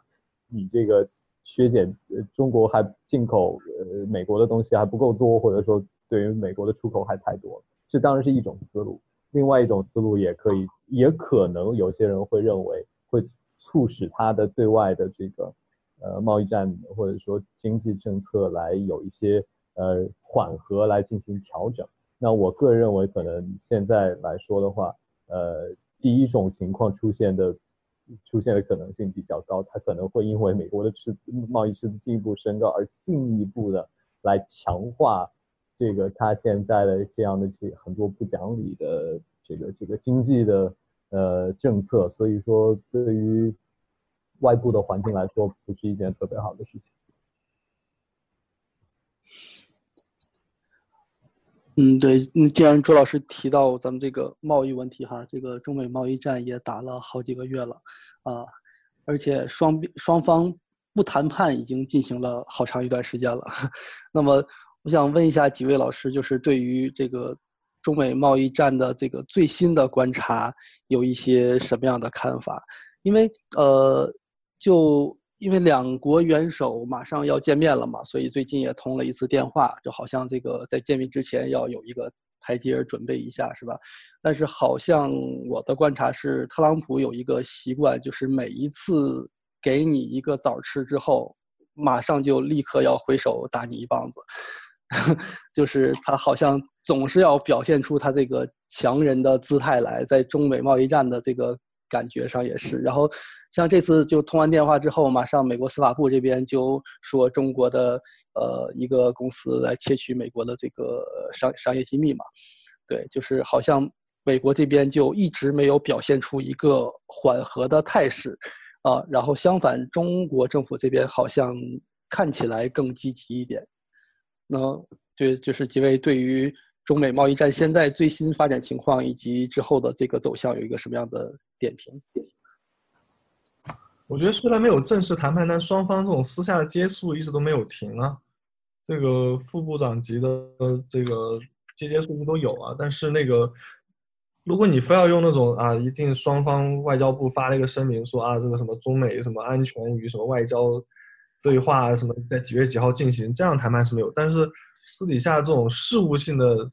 你这个削减呃中国还进口呃美国的东西还不够多，或者说对于美国的出口还太多，这当然是一种思路。另外一种思路也可以，也可能有些人会认为会促使他的对外的这个呃贸易战或者说经济政策来有一些呃缓和来进行调整。那我个人认为，可能现在来说的话，呃，第一种情况出现的出现的可能性比较高，它可能会因为美国的赤贸易赤字进一步升高而进一步的来强化。这个他现在的这样的这很多不讲理的这个这个经济的呃政策，所以说对于外部的环境来说，不是一件特别好的事情。嗯，对，嗯，既然周老师提到咱们这个贸易问题哈，这个中美贸易战也打了好几个月了啊，而且双双方不谈判已经进行了好长一段时间了，那么。我想问一下几位老师，就是对于这个中美贸易战的这个最新的观察，有一些什么样的看法？因为呃，就因为两国元首马上要见面了嘛，所以最近也通了一次电话，就好像这个在见面之前要有一个台阶儿准备一下，是吧？但是好像我的观察是，特朗普有一个习惯，就是每一次给你一个枣吃之后，马上就立刻要回手打你一棒子。就是他好像总是要表现出他这个强人的姿态来，在中美贸易战的这个感觉上也是。然后像这次就通完电话之后，马上美国司法部这边就说中国的呃一个公司来窃取美国的这个商商业机密嘛。对，就是好像美国这边就一直没有表现出一个缓和的态势啊。然后相反，中国政府这边好像看起来更积极一点。那对，就是几位对于中美贸易战现在最新发展情况以及之后的这个走向有一个什么样的点评？我觉得虽然没有正式谈判，但双方这种私下的接触一直都没有停啊。这个副部长级的这个接接触都有啊。但是那个，如果你非要用那种啊，一定双方外交部发了一个声明说啊，这个什么中美什么安全与什么外交。对话什么在几月几号进行？这样谈判是没有，但是私底下这种事务性的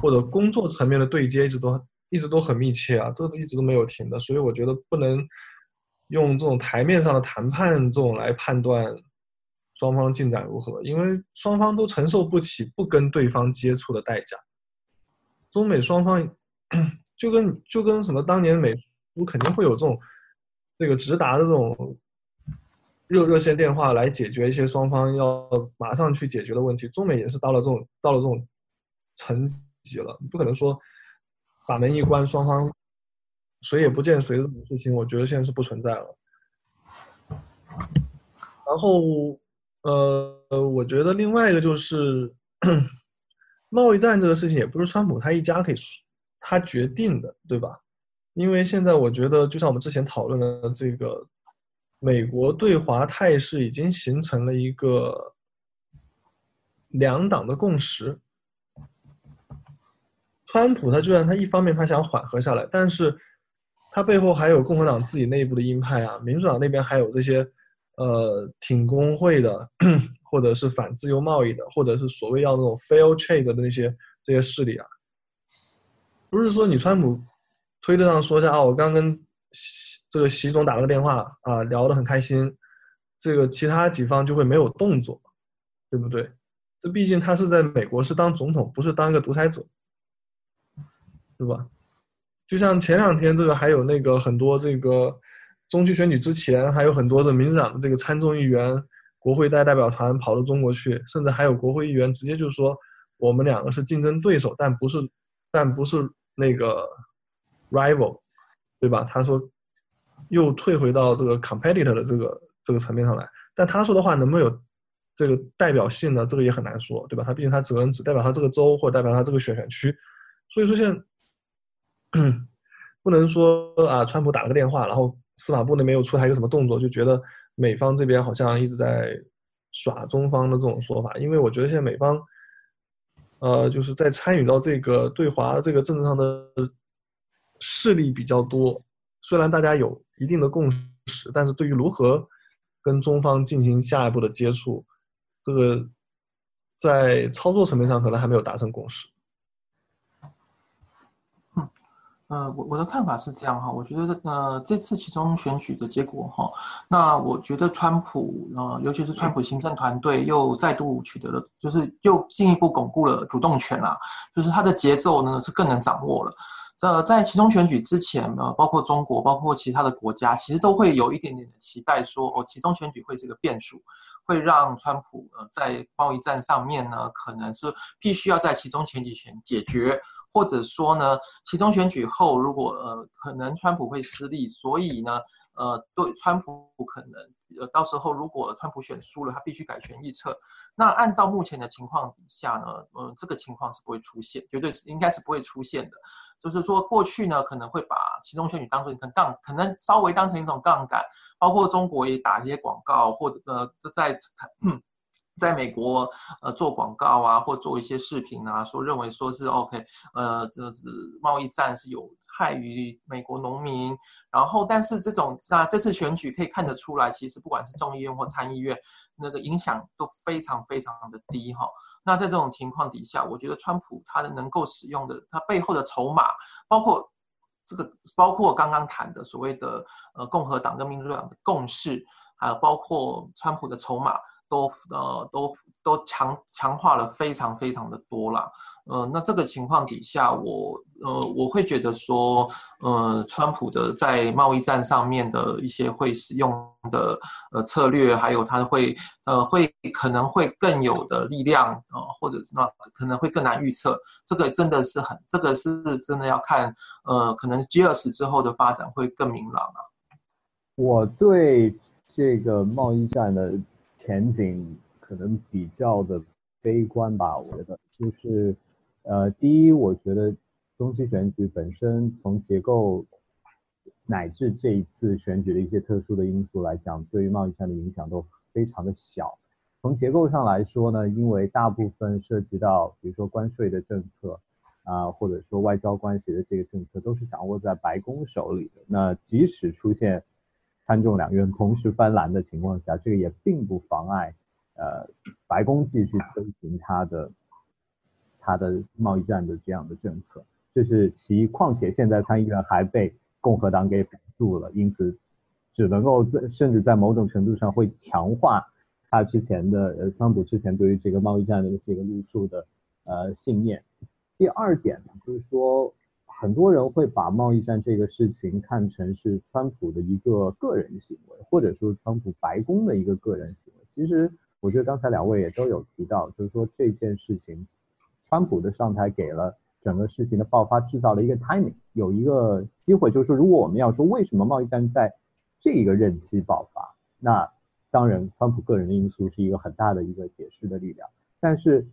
或者工作层面的对接一直都一直都很密切啊，这一直都没有停的。所以我觉得不能用这种台面上的谈判这种来判断双方进展如何，因为双方都承受不起不跟对方接触的代价。中美双方 就跟就跟什么当年美苏肯定会有这种这个直达的这种。热热线电话来解决一些双方要马上去解决的问题，中美也是到了这种到了这种层级了，不可能说把门一关，双方谁也不见谁这种事情，我觉得现在是不存在了。然后，呃，我觉得另外一个就是 贸易战这个事情，也不是川普他一家可以他决定的，对吧？因为现在我觉得，就像我们之前讨论的这个。美国对华态势已经形成了一个两党的共识。川普他就然他一方面他想缓和下来，但是他背后还有共和党自己内部的鹰派啊，民主党那边还有这些呃挺工会的，或者是反自由贸易的，或者是所谓要那种 fair trade 的那些这些势力啊，不是说你川普推特上说一下啊，我刚跟习这个习总打了个电话啊，聊得很开心，这个其他几方就会没有动作，对不对？这毕竟他是在美国是当总统，不是当一个独裁者，是吧？就像前两天这个还有那个很多这个中期选举之前，还有很多的民主党的这个参众议员、国会代代表团跑到中国去，甚至还有国会议员直接就说我们两个是竞争对手，但不是，但不是那个 rival，对吧？他说又退回到这个 competitor 的这个这个层面上来，但他说的话能不能有？这个代表性呢，这个也很难说，对吧？他毕竟他只能只代表他这个州或者代表他这个选选区，所以说现在 不能说啊，川普打了个电话，然后司法部那边又出台一个什么动作，就觉得美方这边好像一直在耍中方的这种说法。因为我觉得现在美方，呃，就是在参与到这个对华这个政治上的势力比较多，虽然大家有一定的共识，但是对于如何跟中方进行下一步的接触。这个在操作层面上可能还没有达成共识。嗯，呃，我我的看法是这样哈，我觉得呃这次其中选举的结果哈，那我觉得川普呃，尤其是川普行政团队又再度取得了，就是又进一步巩固了主动权啦，就是他的节奏呢是更能掌握了。呃，在其中选举之前呢，包括中国，包括其他的国家，其实都会有一点点的期待，说哦，其中选举会是个变数，会让川普呃在贸易战上面呢，可能是必须要在其中选举前解决，或者说呢，其中选举后如果呃可能川普会失利，所以呢。呃，对，川普不可能，呃，到时候如果川普选输了，他必须改权预测。那按照目前的情况底下呢，呃，这个情况是不会出现，绝对是应该是不会出现的。就是说，过去呢可能会把其中选举当成一根杠，可能稍微当成一种杠杆，包括中国也打一些广告，或者呃，在嗯。在美国，呃，做广告啊，或做一些视频啊，说认为说是 OK，呃，这是贸易战是有害于美国农民。然后，但是这种那这次选举可以看得出来，其实不管是众议院或参议院，那个影响都非常非常的低哈。那在这种情况底下，我觉得川普他的能够使用的他背后的筹码，包括这个，包括刚刚谈的所谓的呃共和党跟民主党的共识，还有包括川普的筹码。都呃都都强强化了非常非常的多啦。呃，那这个情况底下，我呃我会觉得说，呃，川普的在贸易战上面的一些会使用的呃策略，还有他会呃会可能会更有的力量啊，或者那可能会更难预测。这个真的是很，这个是真的要看呃，可能 G 二十之后的发展会更明朗啊。我对这个贸易战的。前景可能比较的悲观吧，我觉得就是，呃，第一，我觉得中期选举本身从结构乃至这一次选举的一些特殊的因素来讲，对于贸易战的影响都非常的小。从结构上来说呢，因为大部分涉及到，比如说关税的政策啊，或者说外交关系的这个政策，都是掌握在白宫手里的。那即使出现参众两院同时翻蓝的情况下，这个也并不妨碍，呃，白宫继续推行它的它的贸易战的这样的政策，这是其。况且现在参议院还被共和党给绑住了，因此只能够甚至在某种程度上会强化他之前的呃，川普之前对于这个贸易战的这个路数的呃信念。第二点呢，就是说。很多人会把贸易战这个事情看成是川普的一个个人行为，或者说川普白宫的一个个人行为。其实，我觉得刚才两位也都有提到，就是说这件事情，川普的上台给了整个事情的爆发制造了一个 timing，有一个机会，就是说如果我们要说为什么贸易战在这一个任期爆发，那当然川普个人的因素是一个很大的一个解释的力量，但是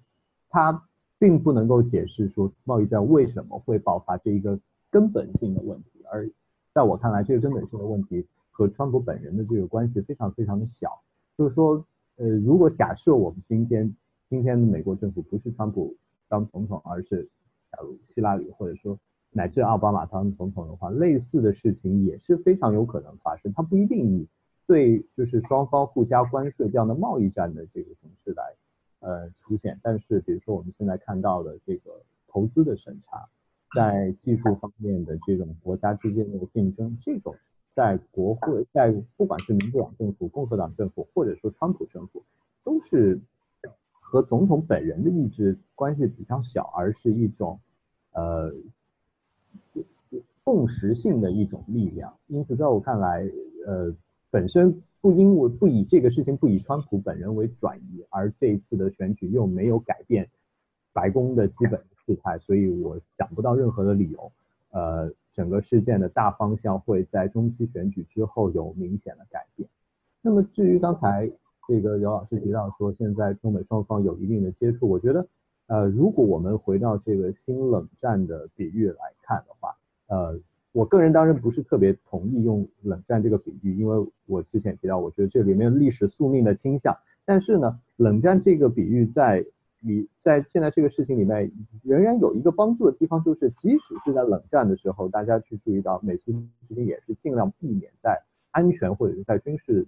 他。并不能够解释说贸易战为什么会爆发这一个根本性的问题，而在我看来，这个根本性的问题和川普本人的这个关系非常非常的小。就是说，呃，如果假设我们今天今天的美国政府不是川普当总统，而是假如希拉里或者说乃至奥巴马当总统的话，类似的事情也是非常有可能发生。他不一定以对就是双方互加关税这样的贸易战的这个形式来呃出现。但是比如说我们现在看到的这个投资的审查，在技术方面的这种国家之间的竞争，这种在国会在不管是民主党政府、共和党政府，或者说川普政府，都是和总统本人的意志关系比较小，而是一种呃。共识性的一种力量，因此在我看来，呃，本身不因为不以这个事情不以川普本人为转移，而这一次的选举又没有改变白宫的基本事态，所以我想不到任何的理由，呃，整个事件的大方向会在中期选举之后有明显的改变。那么至于刚才这个姚老师提到说，现在中美双方有一定的接触，我觉得，呃，如果我们回到这个新冷战的比喻来看的话。呃，我个人当然不是特别同意用冷战这个比喻，因为我之前提到，我觉得这里面历史宿命的倾向。但是呢，冷战这个比喻在你在现在这个事情里面，仍然有一个帮助的地方，就是即使是在冷战的时候，大家去注意到美苏之间也是尽量避免在安全或者是在军事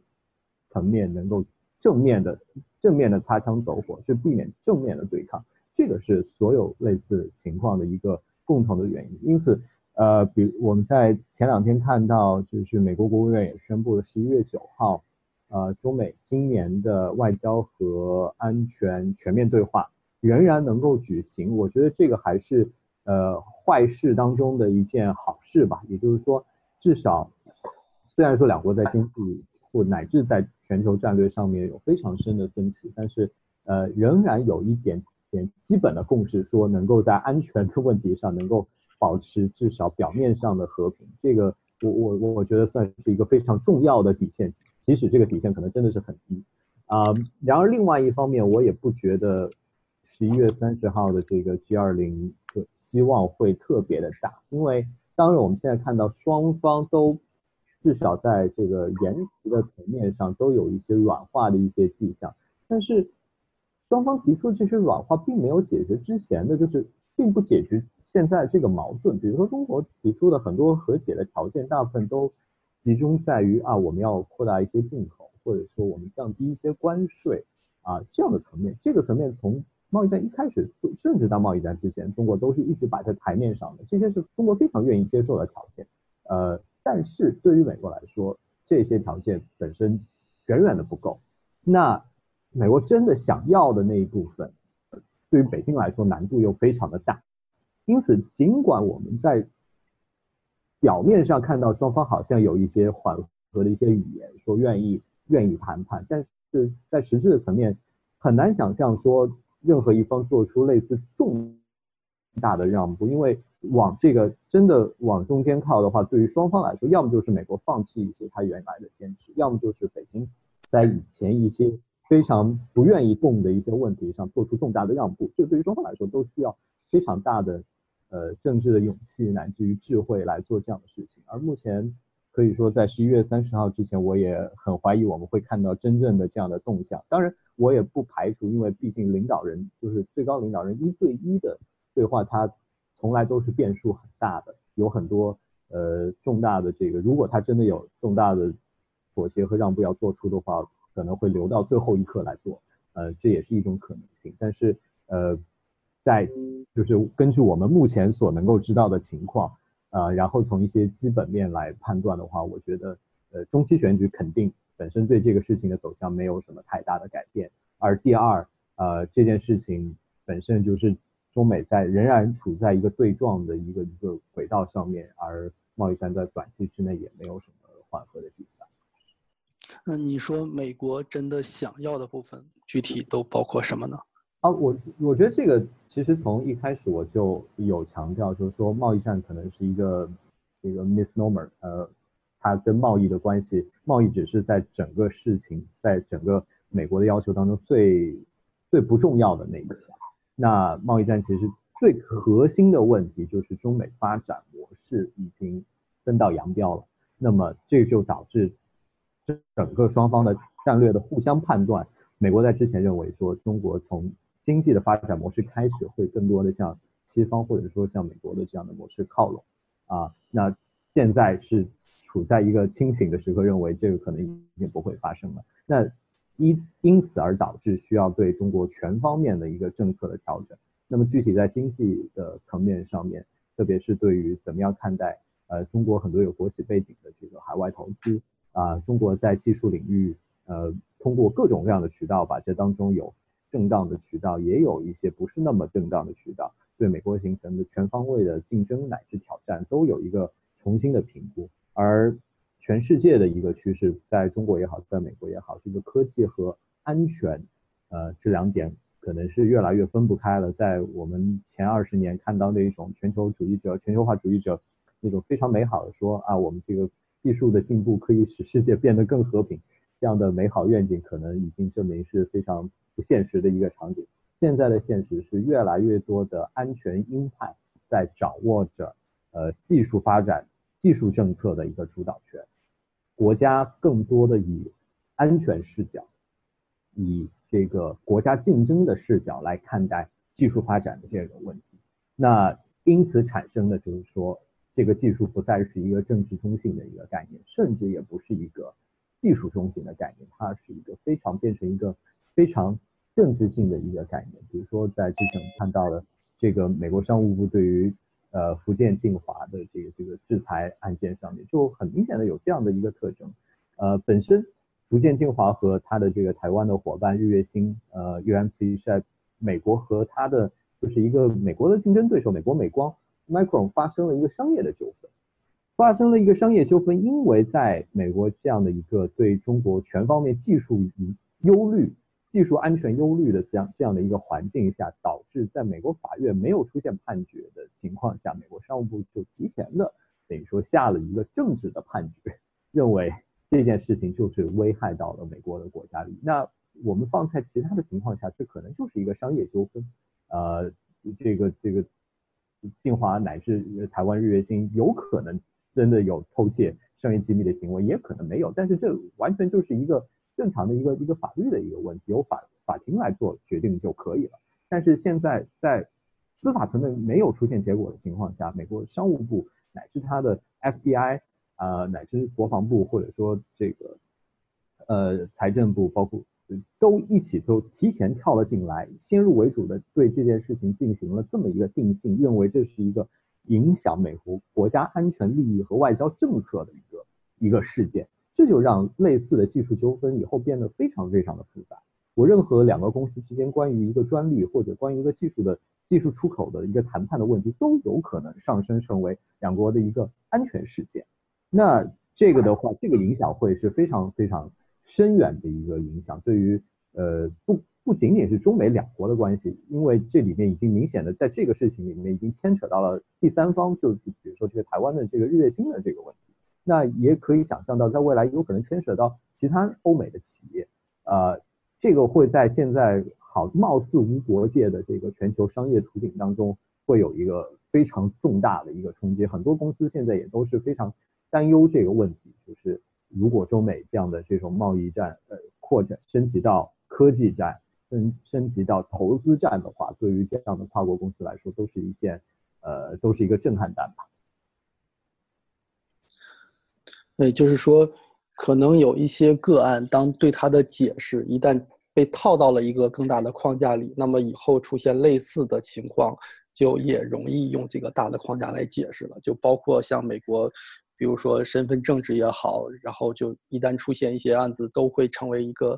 层面能够正面的正面的擦枪走火，是避免正面的对抗。这个是所有类似情况的一个共同的原因。因此。呃，比我们在前两天看到，就是美国国务院也宣布了十一月九号，呃，中美今年的外交和安全全面对话仍然能够举行。我觉得这个还是呃坏事当中的一件好事吧。也就是说，至少虽然说两国在经济或乃至在全球战略上面有非常深的分歧，但是呃仍然有一点点基本的共识，说能够在安全的问题上能够。保持至少表面上的和平，这个我我我觉得算是一个非常重要的底线，即使这个底线可能真的是很低啊。然而另外一方面，我也不觉得十一月三十号的这个 G 二零希望会特别的大，因为当然我们现在看到双方都至少在这个言辞的层面上都有一些软化的一些迹象，但是双方提出这些软化并没有解决之前的就是并不解决。现在这个矛盾，比如说中国提出的很多和解的条件，大部分都集中在于啊，我们要扩大一些进口，或者说我们降低一些关税啊这样的层面。这个层面从贸易战一开始，甚至到贸易战之前，中国都是一直摆在台面上的，这些是中国非常愿意接受的条件。呃，但是对于美国来说，这些条件本身远远的不够。那美国真的想要的那一部分，对于北京来说难度又非常的大。因此，尽管我们在表面上看到双方好像有一些缓和的一些语言，说愿意愿意谈判，但是在实质的层面，很难想象说任何一方做出类似重大的让步。因为往这个真的往中间靠的话，对于双方来说，要么就是美国放弃一些他原来的坚持，要么就是北京在以前一些非常不愿意动的一些问题上做出重大的让步。这对于双方来说都需要非常大的。呃，政治的勇气乃至于智慧来做这样的事情，而目前可以说在十一月三十号之前，我也很怀疑我们会看到真正的这样的动向。当然，我也不排除，因为毕竟领导人就是最高领导人一对一的对话，他从来都是变数很大的，有很多呃重大的这个，如果他真的有重大的妥协和让步要做出的话，可能会留到最后一刻来做，呃，这也是一种可能性。但是呃。在就是根据我们目前所能够知道的情况，呃，然后从一些基本面来判断的话，我觉得，呃，中期选举肯定本身对这个事情的走向没有什么太大的改变。而第二，呃，这件事情本身就是中美在仍然处在一个对撞的一个一个轨道上面，而贸易战在短期之内也没有什么缓和的迹象。那你说美国真的想要的部分，具体都包括什么呢？啊，我我觉得这个其实从一开始我就有强调，就是说贸易战可能是一个一个 misnomer，呃，它跟贸易的关系，贸易只是在整个事情，在整个美国的要求当中最最不重要的那一项。那贸易战其实最核心的问题就是中美发展模式已经分道扬镳了。那么这就导致整个双方的战略的互相判断。美国在之前认为说中国从经济的发展模式开始会更多的向西方或者说像美国的这样的模式靠拢啊，那现在是处在一个清醒的时刻，认为这个可能已经不会发生了。那因因此而导致需要对中国全方面的一个政策的调整。那么具体在经济的层面上面，特别是对于怎么样看待呃中国很多有国企背景的这个海外投资啊，中国在技术领域呃通过各种各样的渠道吧，这当中有正当的渠道，也有一些不是那么正当的渠道，对美国形成的全方位的竞争乃至挑战都有一个重新的评估，而。全世界的一个趋势，在中国也好，在美国也好，这个科技和安全，呃，这两点可能是越来越分不开了。在我们前二十年看到那一种全球主义者、全球化主义者那种非常美好的说啊，我们这个技术的进步可以使世界变得更和平，这样的美好愿景，可能已经证明是非常不现实的一个场景。现在的现实是越来越多的安全鹰派在掌握着呃技术发展、技术政策的一个主导权。国家更多的以安全视角，以这个国家竞争的视角来看待技术发展的这个问题，那因此产生的就是说，这个技术不再是一个政治中性的一个概念，甚至也不是一个技术中性的概念，它是一个非常变成一个非常政治性的一个概念。比如说在之前看到的这个美国商务部对于呃，福建晋华的这个这个制裁案件上面，就很明显的有这样的一个特征。呃，本身福建晋华和他的这个台湾的伙伴日月星，呃，UMC 是在美国和他的就是一个美国的竞争对手美国美光 Micron 发生了一个商业的纠纷，发生了一个商业纠纷，因为在美国这样的一个对中国全方面技术忧虑。技术安全忧虑的这样这样的一个环境下，导致在美国法院没有出现判决的情况下，美国商务部就提前的等于说下了一个政治的判决，认为这件事情就是危害到了美国的国家利益。那我们放在其他的情况下，这可能就是一个商业纠纷。呃，这个这个晋华乃至台湾日月星有可能真的有偷窃商业机密的行为，也可能没有。但是这完全就是一个。正常的一个一个法律的一个问题，由法法庭来做决定就可以了。但是现在在司法层面没有出现结果的情况下，美国商务部乃至他的 FBI 啊，乃至国防部或者说这个呃财政部，包括都一起都提前跳了进来，先入为主的对这件事情进行了这么一个定性，认为这是一个影响美国国家安全利益和外交政策的一个一个事件。这就让类似的技术纠纷以后变得非常非常的复杂。我任何两个公司之间关于一个专利或者关于一个技术的技术出口的一个谈判的问题，都有可能上升成为两国的一个安全事件。那这个的话，这个影响会是非常非常深远的一个影响。对于呃不不仅仅是中美两国的关系，因为这里面已经明显的在这个事情里面已经牵扯到了第三方，就比如说这个台湾的这个日月星的这个问题。那也可以想象到，在未来有可能牵扯到其他欧美的企业，呃，这个会在现在好貌似无国界的这个全球商业图景当中，会有一个非常重大的一个冲击。很多公司现在也都是非常担忧这个问题，就是如果中美这样的这种贸易战呃扩展升级到科技战，升升级到投资战的话，对于这样的跨国公司来说，都是一件呃都是一个震撼弹吧。对，就是说，可能有一些个案，当对它的解释一旦被套到了一个更大的框架里，那么以后出现类似的情况，就也容易用这个大的框架来解释了。就包括像美国，比如说身份政治也好，然后就一旦出现一些案子，都会成为一个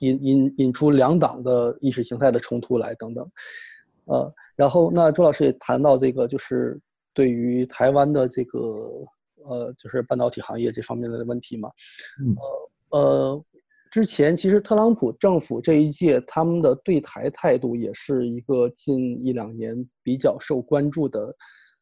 引引引出两党的意识形态的冲突来等等。呃，然后那朱老师也谈到这个，就是对于台湾的这个。呃，就是半导体行业这方面的问题嘛。呃呃，之前其实特朗普政府这一届他们的对台态度也是一个近一两年比较受关注的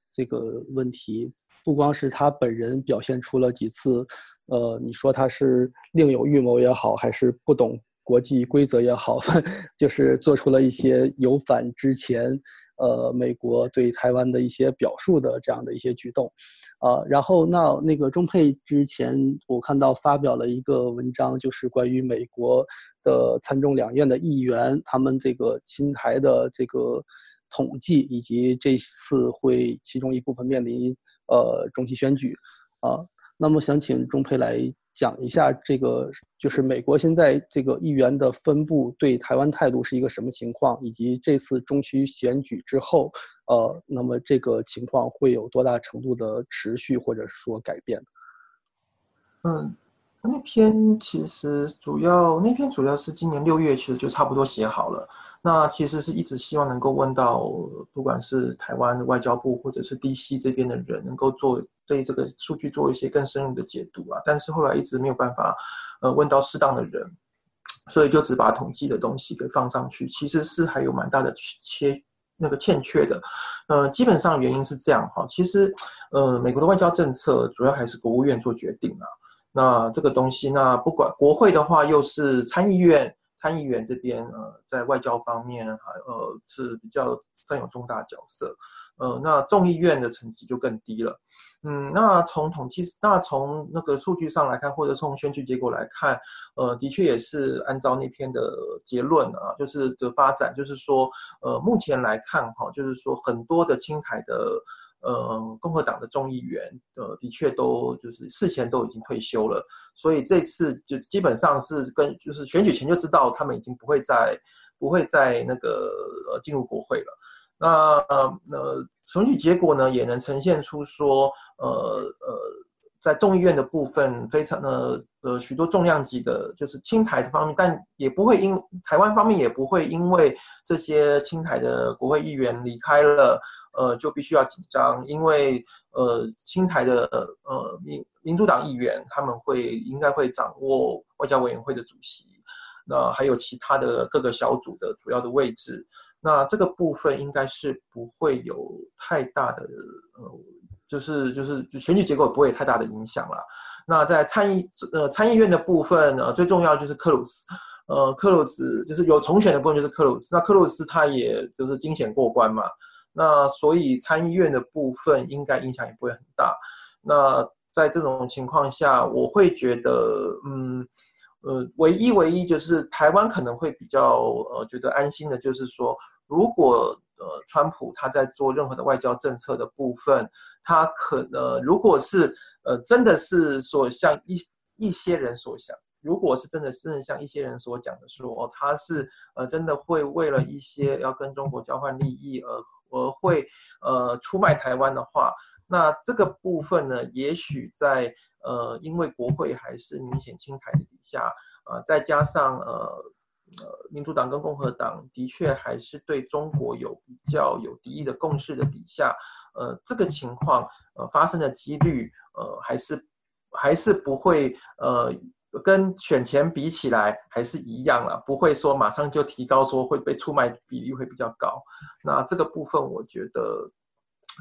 这个问题。不光是他本人表现出了几次，呃，你说他是另有预谋也好，还是不懂国际规则也好，就是做出了一些有反之前。呃，美国对台湾的一些表述的这样的一些举动，啊，然后那那个中佩之前我看到发表了一个文章，就是关于美国的参众两院的议员他们这个亲台的这个统计，以及这次会其中一部分面临呃中期选举，啊，那么想请钟培来讲一下这个，就是美国现在这个议员的分布对台湾态度是一个什么情况，以及这次中期选举之后，呃，那么这个情况会有多大程度的持续或者说改变？嗯。那篇其实主要，那篇主要是今年六月，其实就差不多写好了。那其实是一直希望能够问到，不管是台湾外交部或者是 DC 这边的人，能够做对这个数据做一些更深入的解读啊。但是后来一直没有办法，呃，问到适当的人，所以就只把统计的东西给放上去。其实是还有蛮大的缺那个欠缺的。呃，基本上原因是这样哈。其实，呃，美国的外交政策主要还是国务院做决定啊。那这个东西，那不管国会的话，又是参议院，参议员这边呃，在外交方面还呃是比较占有重大角色，呃，那众议院的层级就更低了。嗯，那从统计，那从那个数据上来看，或者从选举结果来看，呃，的确也是按照那篇的结论啊，就是的发展，就是说，呃，目前来看哈，就是说很多的青台的。呃，共和党的众议员，呃，的确都就是事前都已经退休了，所以这次就基本上是跟就是选举前就知道他们已经不会再不会再那个呃进入国会了。那呃选举结果呢，也能呈现出说，呃呃。在众议院的部分，非常的呃许多重量级的，就是青台的方面，但也不会因台湾方面也不会因为这些青台的国会议员离开了，呃就必须要紧张，因为呃青台的呃民民主党议员他们会应该会掌握外交委员会的主席，那还有其他的各个小组的主要的位置，那这个部分应该是不会有太大的呃。就是就是选举结果不会有太大的影响了。那在参议呃参议院的部分呢，最重要就是克鲁斯，呃克鲁斯就是有重选的部分就是克鲁斯。那克鲁斯他也就是惊险过关嘛，那所以参议院的部分应该影响也不会很大。那在这种情况下，我会觉得嗯呃唯一唯一就是台湾可能会比较呃觉得安心的就是说如果。呃，川普他在做任何的外交政策的部分，他可能如果是呃，真的是说像一一些人所想，如果是真的真的像一些人所讲的说，他是呃真的会为了一些要跟中国交换利益而而会呃出卖台湾的话，那这个部分呢，也许在呃因为国会还是明显清台的底下，呃再加上呃。呃，民主党跟共和党的确还是对中国有比较有敌意的共识的底下，呃，这个情况呃发生的几率呃还是还是不会呃跟选前比起来还是一样了，不会说马上就提高说会被出卖比例会比较高。那这个部分我觉得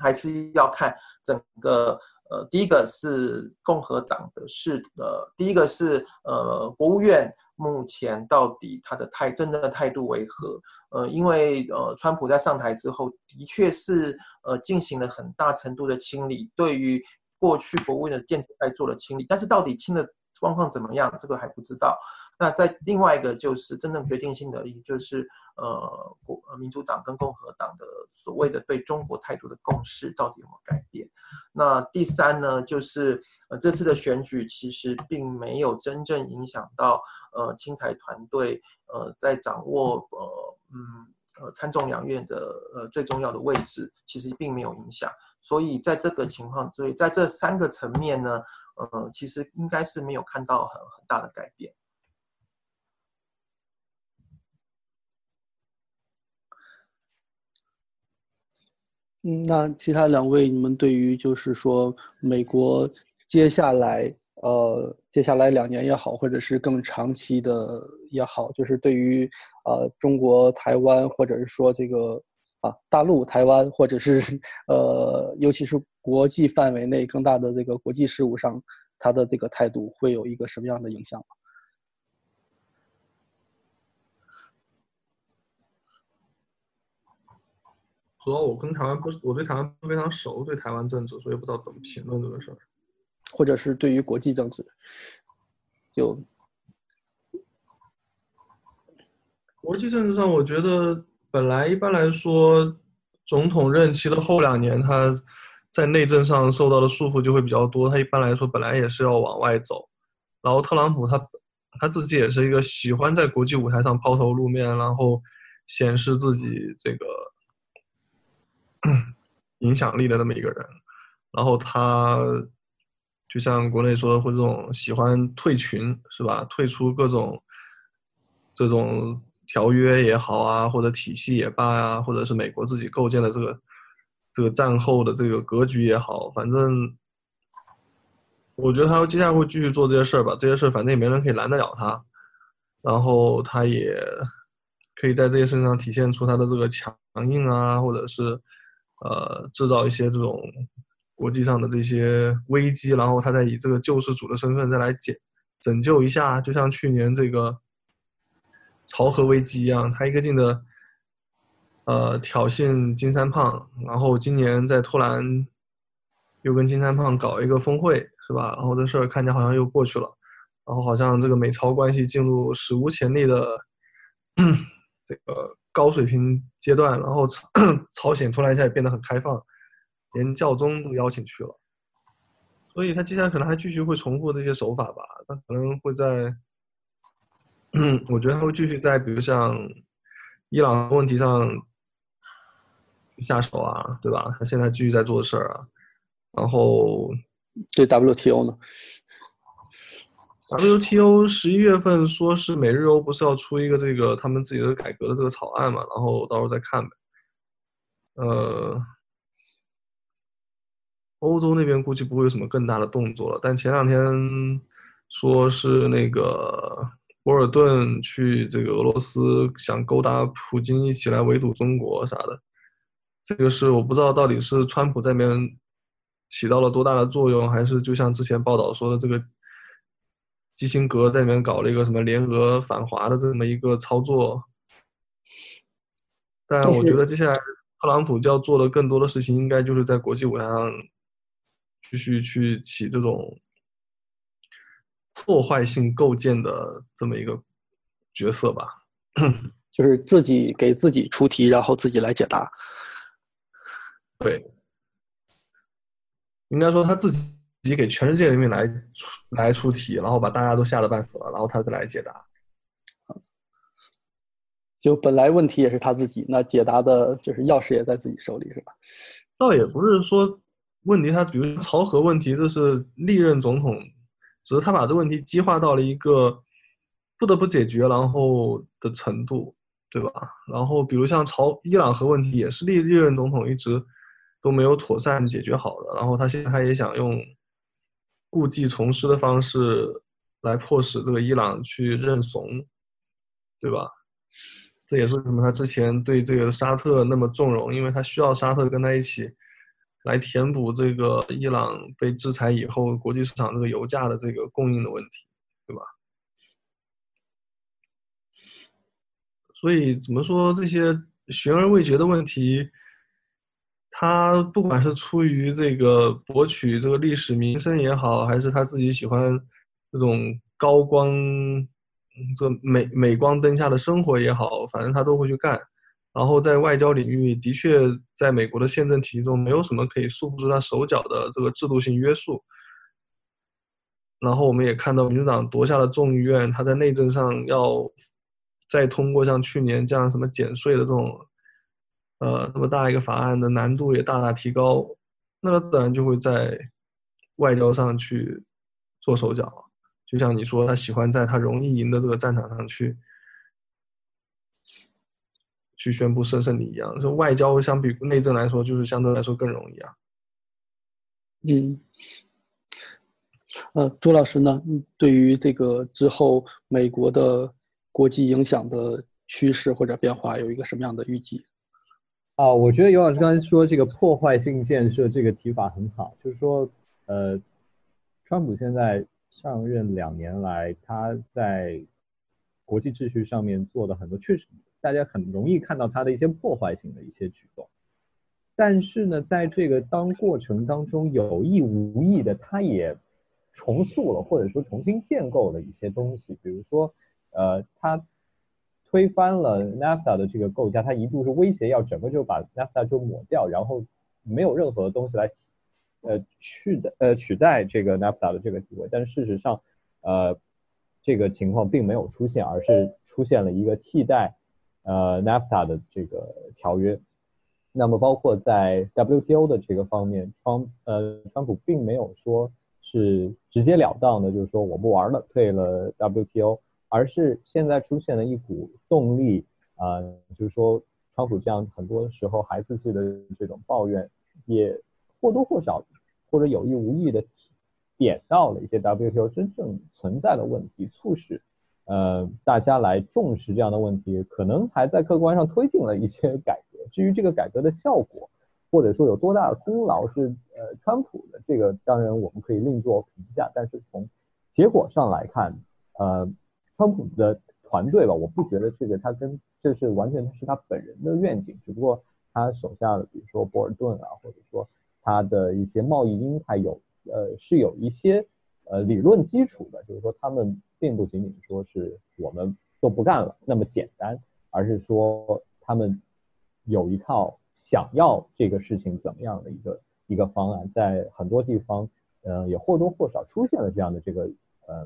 还是要看整个。呃，第一个是共和党的是呃，第一个是呃，国务院目前到底他的态真正的态度为何？呃，因为呃，川普在上台之后，的确是呃进行了很大程度的清理，对于过去国务院的建制派做了清理，但是到底清的状况怎么样，这个还不知道。那在另外一个就是真正决定性的，也就是呃国民主党跟共和党的所谓的对中国态度的共识到底有没有改变？那第三呢，就是呃这次的选举其实并没有真正影响到呃青台团队呃在掌握呃嗯呃参众两院的呃最重要的位置，其实并没有影响。所以在这个情况，所以在这三个层面呢，呃其实应该是没有看到很很大的改变。嗯，那其他两位，你们对于就是说美国接下来呃接下来两年也好，或者是更长期的也好，就是对于呃中国台湾，或者是说这个啊大陆台湾，或者是呃尤其是国际范围内更大的这个国际事务上，他的这个态度会有一个什么样的影响吗？主要我跟台湾不，我对台湾非常熟，对台湾政治，所以不知道怎么评论这个事儿。或者是对于国际政治，就国际政治上，我觉得本来一般来说，总统任期的后两年，他在内政上受到的束缚就会比较多。他一般来说本来也是要往外走，然后特朗普他他自己也是一个喜欢在国际舞台上抛头露面，然后显示自己这个影响力的那么一个人。然后他就像国内说的，会这种喜欢退群是吧？退出各种这种条约也好啊，或者体系也罢啊，或者是美国自己构建的这个这个战后的这个格局也好，反正我觉得他接下来会继续做这些事儿吧。这些事儿反正也没人可以拦得了他，然后他也可以在这些事上体现出他的这个强硬啊，或者是呃制造一些这种。国际上的这些危机，然后他再以这个救世主的身份再来解拯救一下，就像去年这个朝核危机一样，他一个劲的呃挑衅金三胖，然后今年在突然又跟金三胖搞一个峰会，是吧？然后这事儿看起来好像又过去了，然后好像这个美朝关系进入史无前例的 这个高水平阶段，然后朝 朝鲜突然一下也变得很开放。连教宗都邀请去了，所以他接下来可能还继续会重复这些手法吧。他可能会在，我觉得他会继续在，比如像伊朗问题上下手啊，对吧？他现在继续在做事儿啊。然后对 WTO 呢？WTO 十一月份说是美日欧不是要出一个这个他们自己的改革的这个草案嘛？然后到时候再看呗。呃。欧洲那边估计不会有什么更大的动作了，但前两天说是那个博尔顿去这个俄罗斯，想勾搭普京一起来围堵中国啥的，这个是我不知道到底是川普在那边起到了多大的作用，还是就像之前报道说的这个基辛格在里面搞了一个什么联俄反华的这么一个操作，但我觉得接下来特朗普就要做的更多的事情，应该就是在国际舞台上。继续去起这种破坏性构建的这么一个角色吧，就是自己给自己出题，然后自己来解答。对，应该说他自己给全世界人民来出来出题，然后把大家都吓得半死了，然后他再来解答。就本来问题也是他自己，那解答的就是钥匙也在自己手里，是吧？倒也不是说。问题他比如朝核问题，这是历任总统，只是他把这问题激化到了一个不得不解决然后的程度，对吧？然后比如像朝伊朗核问题，也是历历任总统一直都没有妥善解决好的，然后他现在他也想用故技重施的方式来迫使这个伊朗去认怂，对吧？这也是为什么他之前对这个沙特那么纵容，因为他需要沙特跟他一起。来填补这个伊朗被制裁以后国际市场这个油价的这个供应的问题，对吧？所以怎么说这些悬而未决的问题，他不管是出于这个博取这个历史名声也好，还是他自己喜欢这种高光、这美美光灯下的生活也好，反正他都会去干。然后在外交领域，的确，在美国的宪政体系中，没有什么可以束缚住他手脚的这个制度性约束。然后我们也看到，民主党夺下了众议院，他在内政上要再通过像去年这样什么减税的这种，呃，这么大一个法案的难度也大大提高。那自然就会在外交上去做手脚。就像你说，他喜欢在他容易赢的这个战场上去。去宣布胜胜利一样，说外交相比内政来说，就是相对来说更容易啊。嗯，呃，朱老师呢，对于这个之后美国的国际影响的趋势或者变化，有一个什么样的预计？啊，我觉得尤老师刚才说这个破坏性建设这个提法很好，就是说，呃，川普现在上任两年来，他在国际秩序上面做的很多确实。大家很容易看到他的一些破坏性的一些举动，但是呢，在这个当过程当中有意无意的，他也重塑了或者说重新建构了一些东西，比如说，呃，他推翻了 NAFTA 的这个构架，他一度是威胁要整个就把 NAFTA 就抹掉，然后没有任何东西来呃去的呃取代这个 NAFTA 的这个地位，但是事实上，呃，这个情况并没有出现，而是出现了一个替代呃 NAFTA 的这个条约。那么包括在 WTO 的这个方面，川呃川普并没有说是直截了当的，就是说我不玩了，退了 WTO，而是现在出现了一股动力啊，就是说川普这样很多时候孩子气的这种抱怨，也或多或少或者有意无意的点到了一些 WTO 真正存在的问题，促使呃大家来重视这样的问题，可能还在客观上推进了一些改革。至于这个改革的效果，或者说有多大的功劳是呃川普的，这个当然我们可以另作评价。但是从结果上来看，呃，川普的团队吧，我不觉得这个他跟这是完全是他本人的愿景，只不过他手下的比如说波尔顿啊，或者说他的一些贸易鹰派有呃是有一些呃理论基础的，就是说他们并不仅仅说是我们都不干了那么简单，而是说他们。有一套想要这个事情怎么样的一个一个方案，在很多地方，呃，也或多或少出现了这样的这个呃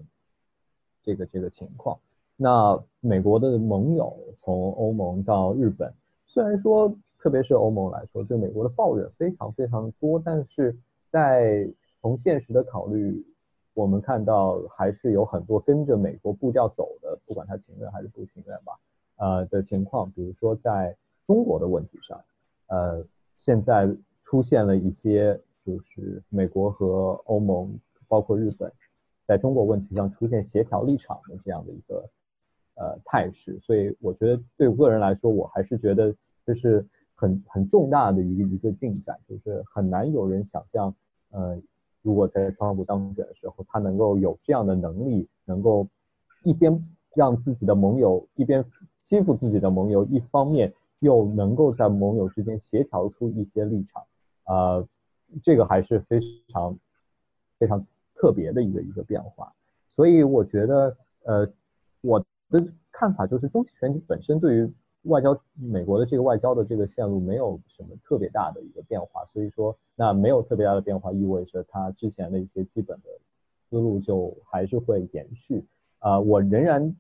这个这个情况。那美国的盟友从欧盟到日本，虽然说特别是欧盟来说，对美国的抱怨非常非常多，但是在从现实的考虑，我们看到还是有很多跟着美国步调走的，不管他情愿还是不情愿吧，呃的情况，比如说在。中国的问题上，呃，现在出现了一些，就是美国和欧盟，包括日本，在中国问题上出现协调立场的这样的一个呃态势，所以我觉得对我个人来说，我还是觉得这是很很重大的一个一个进展，就是很难有人想象，呃，如果在川普当选的时候，他能够有这样的能力，能够一边让自己的盟友一边欺负自己的盟友，一方面。又能够在盟友之间协调出一些立场，呃，这个还是非常非常特别的一个一个变化。所以我觉得，呃，我的看法就是，中期选举本身对于外交美国的这个外交的这个线路没有什么特别大的一个变化。所以说，那没有特别大的变化，意味着它之前的一些基本的思路就还是会延续。啊，我仍然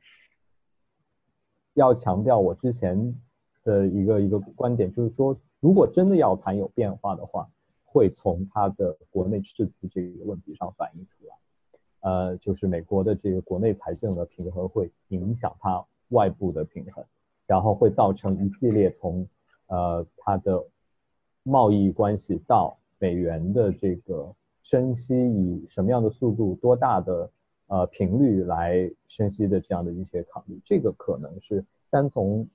要强调我之前。的一个一个观点就是说，如果真的要谈有变化的话，会从它的国内赤字这个问题上反映出来。呃，就是美国的这个国内财政的平衡会影响它外部的平衡，然后会造成一系列从呃它的贸易关系到美元的这个升息以什么样的速度、多大的呃频率来升息的这样的一些考虑，这个可能是单从。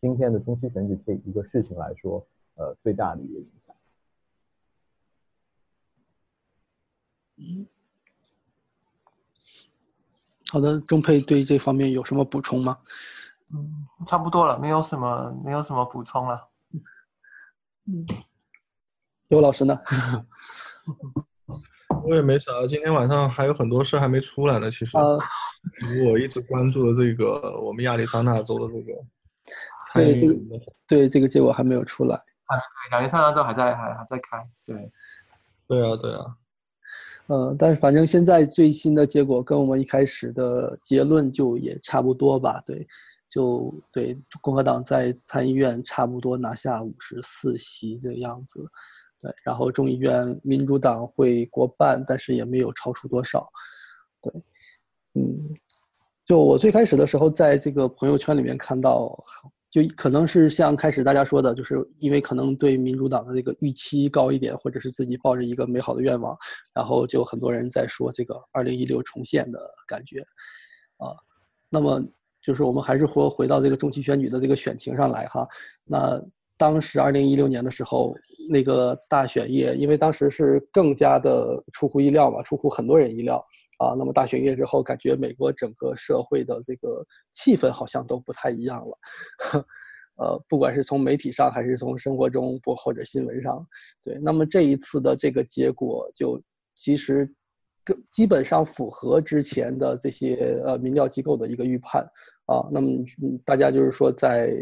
今天的中期选举这一个事情来说，呃，最大的一个影响。好的，钟佩对这方面有什么补充吗？嗯，差不多了，没有什么，没有什么补充了。嗯，刘老师呢？我也没啥，今天晚上还有很多事还没出来呢。其实，我一直关注的这个我们亚利桑那州的这个。对这个，对这个结果还没有出来。啊，对，亚利桑那州还在还还在开。对，对啊，对啊。嗯，但是反正现在最新的结果跟我们一开始的结论就也差不多吧？对，就对，共和党在参议院差不多拿下五十四席这个样子。对，然后众议院民主党会过半，但是也没有超出多少。对，嗯。就我最开始的时候，在这个朋友圈里面看到，就可能是像开始大家说的，就是因为可能对民主党的这个预期高一点，或者是自己抱着一个美好的愿望，然后就很多人在说这个二零一六重现的感觉，啊，那么就是我们还是回回到这个中期选举的这个选情上来哈，那当时二零一六年的时候，那个大选夜，因为当时是更加的出乎意料嘛，出乎很多人意料。啊，那么大选月之后，感觉美国整个社会的这个气氛好像都不太一样了，呃，不管是从媒体上还是从生活中不或者新闻上，对，那么这一次的这个结果就其实，基本上符合之前的这些呃民调机构的一个预判啊，那么大家就是说再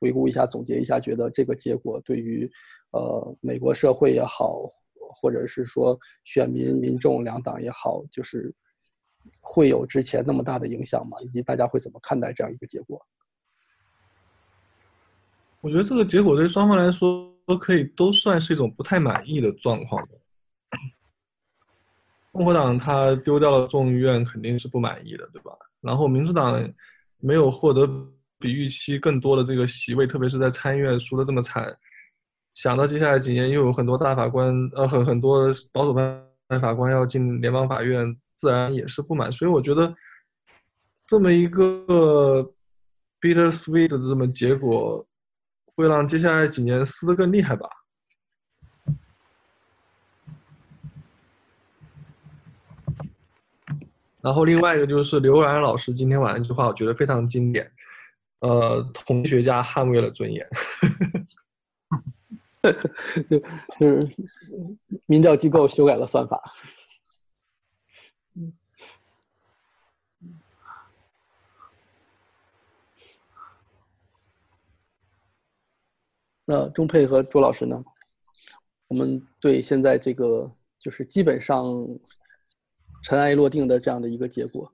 回顾一下、总结一下，觉得这个结果对于呃美国社会也好。或者是说选民、民众两党也好，就是会有之前那么大的影响吗？以及大家会怎么看待这样一个结果？我觉得这个结果对双方来说都可以都算是一种不太满意的状况。共和党他丢掉了众议院肯定是不满意的，对吧？然后民主党没有获得比预期更多的这个席位，特别是在参议院输的这么惨，想到接下来几年又有很多大法官呃很很多保守派法官要进联邦法院，自然也是不满。所以我觉得这么一个 bitter sweet 的这么结果。会让接下来几年撕得更厉害吧。然后另外一个就是刘然老师今天晚上一句话，我觉得非常经典。呃，同学家捍卫了尊严。就 就是民调机构修改了算法。那钟佩和朱老师呢？我们对现在这个就是基本上尘埃落定的这样的一个结果，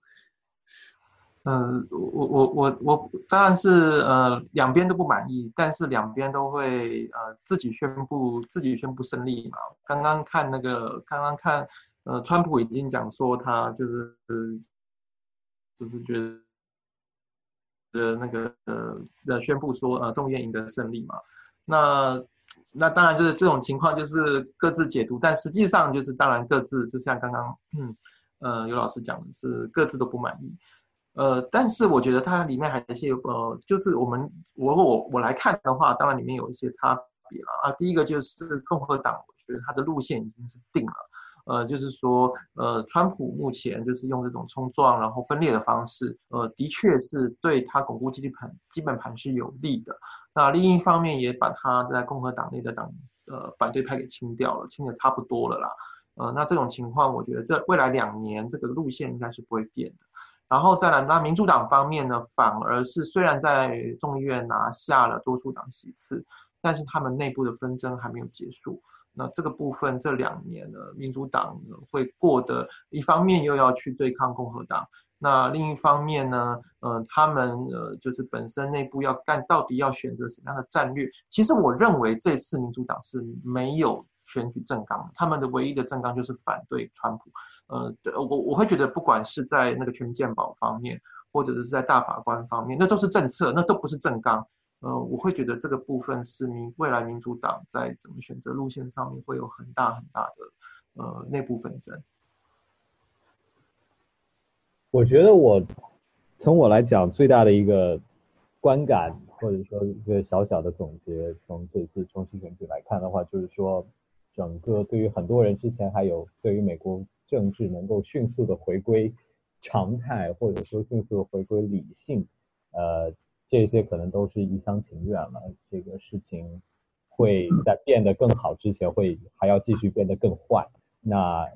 嗯，我我我我当然是呃两边都不满意，但是两边都会呃自己宣布自己宣布胜利嘛。刚刚看那个刚刚看呃川普已经讲说他就是就是觉得的那个呃的宣布说呃众议院赢得胜利嘛。那那当然就是这种情况，就是各自解读，但实际上就是当然各自就像刚刚嗯呃有老师讲的是各自都不满意，呃，但是我觉得它里面还有一些呃，就是我们我我我来看的话，当然里面有一些差别了啊。第一个就是共和党，我觉得它的路线已经是定了，呃，就是说呃，川普目前就是用这种冲撞然后分裂的方式，呃，的确是对他巩固基本盘基本盘是有利的。那另一方面也把他在共和党内的党呃反对派给清掉了，清的差不多了啦。呃，那这种情况，我觉得这未来两年这个路线应该是不会变的。然后再来，那民主党方面呢，反而是虽然在众议院拿下了多数党席次，但是他们内部的纷争还没有结束。那这个部分这两年呢，民主党会过得一方面又要去对抗共和党。那另一方面呢，呃，他们呃，就是本身内部要干，到底要选择什么样的战略？其实我认为这次民主党是没有选举政纲，他们的唯一的政纲就是反对川普。呃，对我我会觉得，不管是在那个全民健保方面，或者是在大法官方面，那都是政策，那都不是政纲。呃，我会觉得这个部分是民未来民主党在怎么选择路线上面会有很大很大的呃内部纷争。我觉得我从我来讲最大的一个观感，或者说一个小小的总结，从这次中期选举来看的话，就是说，整个对于很多人之前还有对于美国政治能够迅速的回归常态，或者说迅速的回归理性，呃，这些可能都是一厢情愿了。这个事情会在变得更好之前，会还要继续变得更坏。那。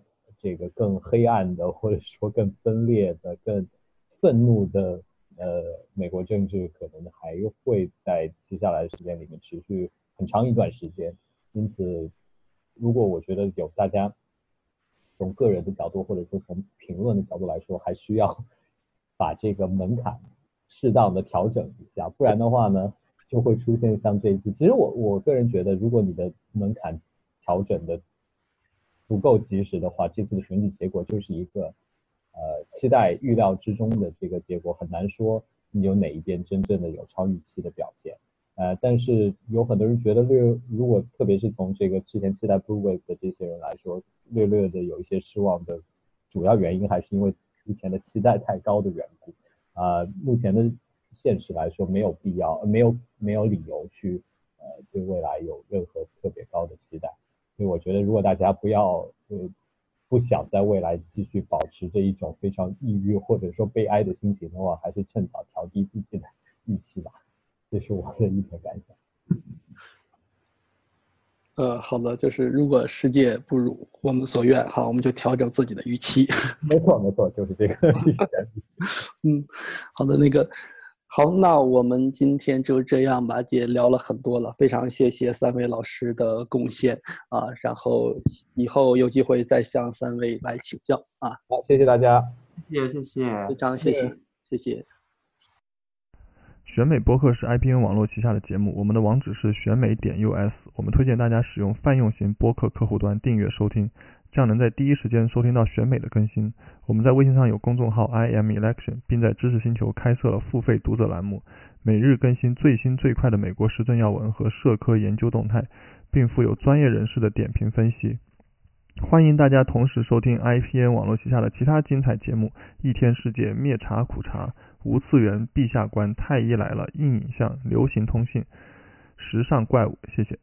这个更黑暗的，或者说更分裂的、更愤怒的，呃，美国政治可能还会在接下来的时间里面持续很长一段时间。因此，如果我觉得有大家从个人的角度，或者说从评论的角度来说，还需要 把这个门槛适当的调整一下，不然的话呢，就会出现像这一次。其实我我个人觉得，如果你的门槛调整的。不够及时的话，这次的选举结果就是一个，呃，期待预料之中的这个结果，很难说你有哪一边真正的有超预期的表现。呃，但是有很多人觉得略，如果特别是从这个之前期待 Blue Wave 的这些人来说，略略的有一些失望的主要原因还是因为之前的期待太高的缘故。啊，目前的现实来说，没有必要，没有没有理由去，呃，对未来有任何特别高的期待。所以我觉得，如果大家不要呃不想在未来继续保持着一种非常抑郁或者说悲哀的心情的话，还是趁早调低自己的 预期吧。这是我的一点感想。呃，好的，就是如果世界不如我们所愿，哈，我们就调整自己的预期。没错，没错，就是这个。嗯，好的，那个好，那我们今天就这样吧，也聊了很多了，非常谢谢三位老师的贡献啊，然后以后有机会再向三位来请教啊。好，谢谢大家，谢谢谢谢，非常谢谢，谢谢。选美播客是 IPN 网络旗下的节目，我们的网址是选美点 US，我们推荐大家使用泛用型播客客户端订阅收听，这样能在第一时间收听到选美的更新。我们在微信上有公众号 i m election，并在知识星球开设了付费读者栏目，每日更新最新最快的美国时政要闻和社科研究动态，并附有专业人士的点评分析。欢迎大家同时收听 IPN 网络旗下的其他精彩节目：一天世界、灭茶苦茶、无次元、陛下观、太医来了、硬影像、流行通信、时尚怪物。谢谢。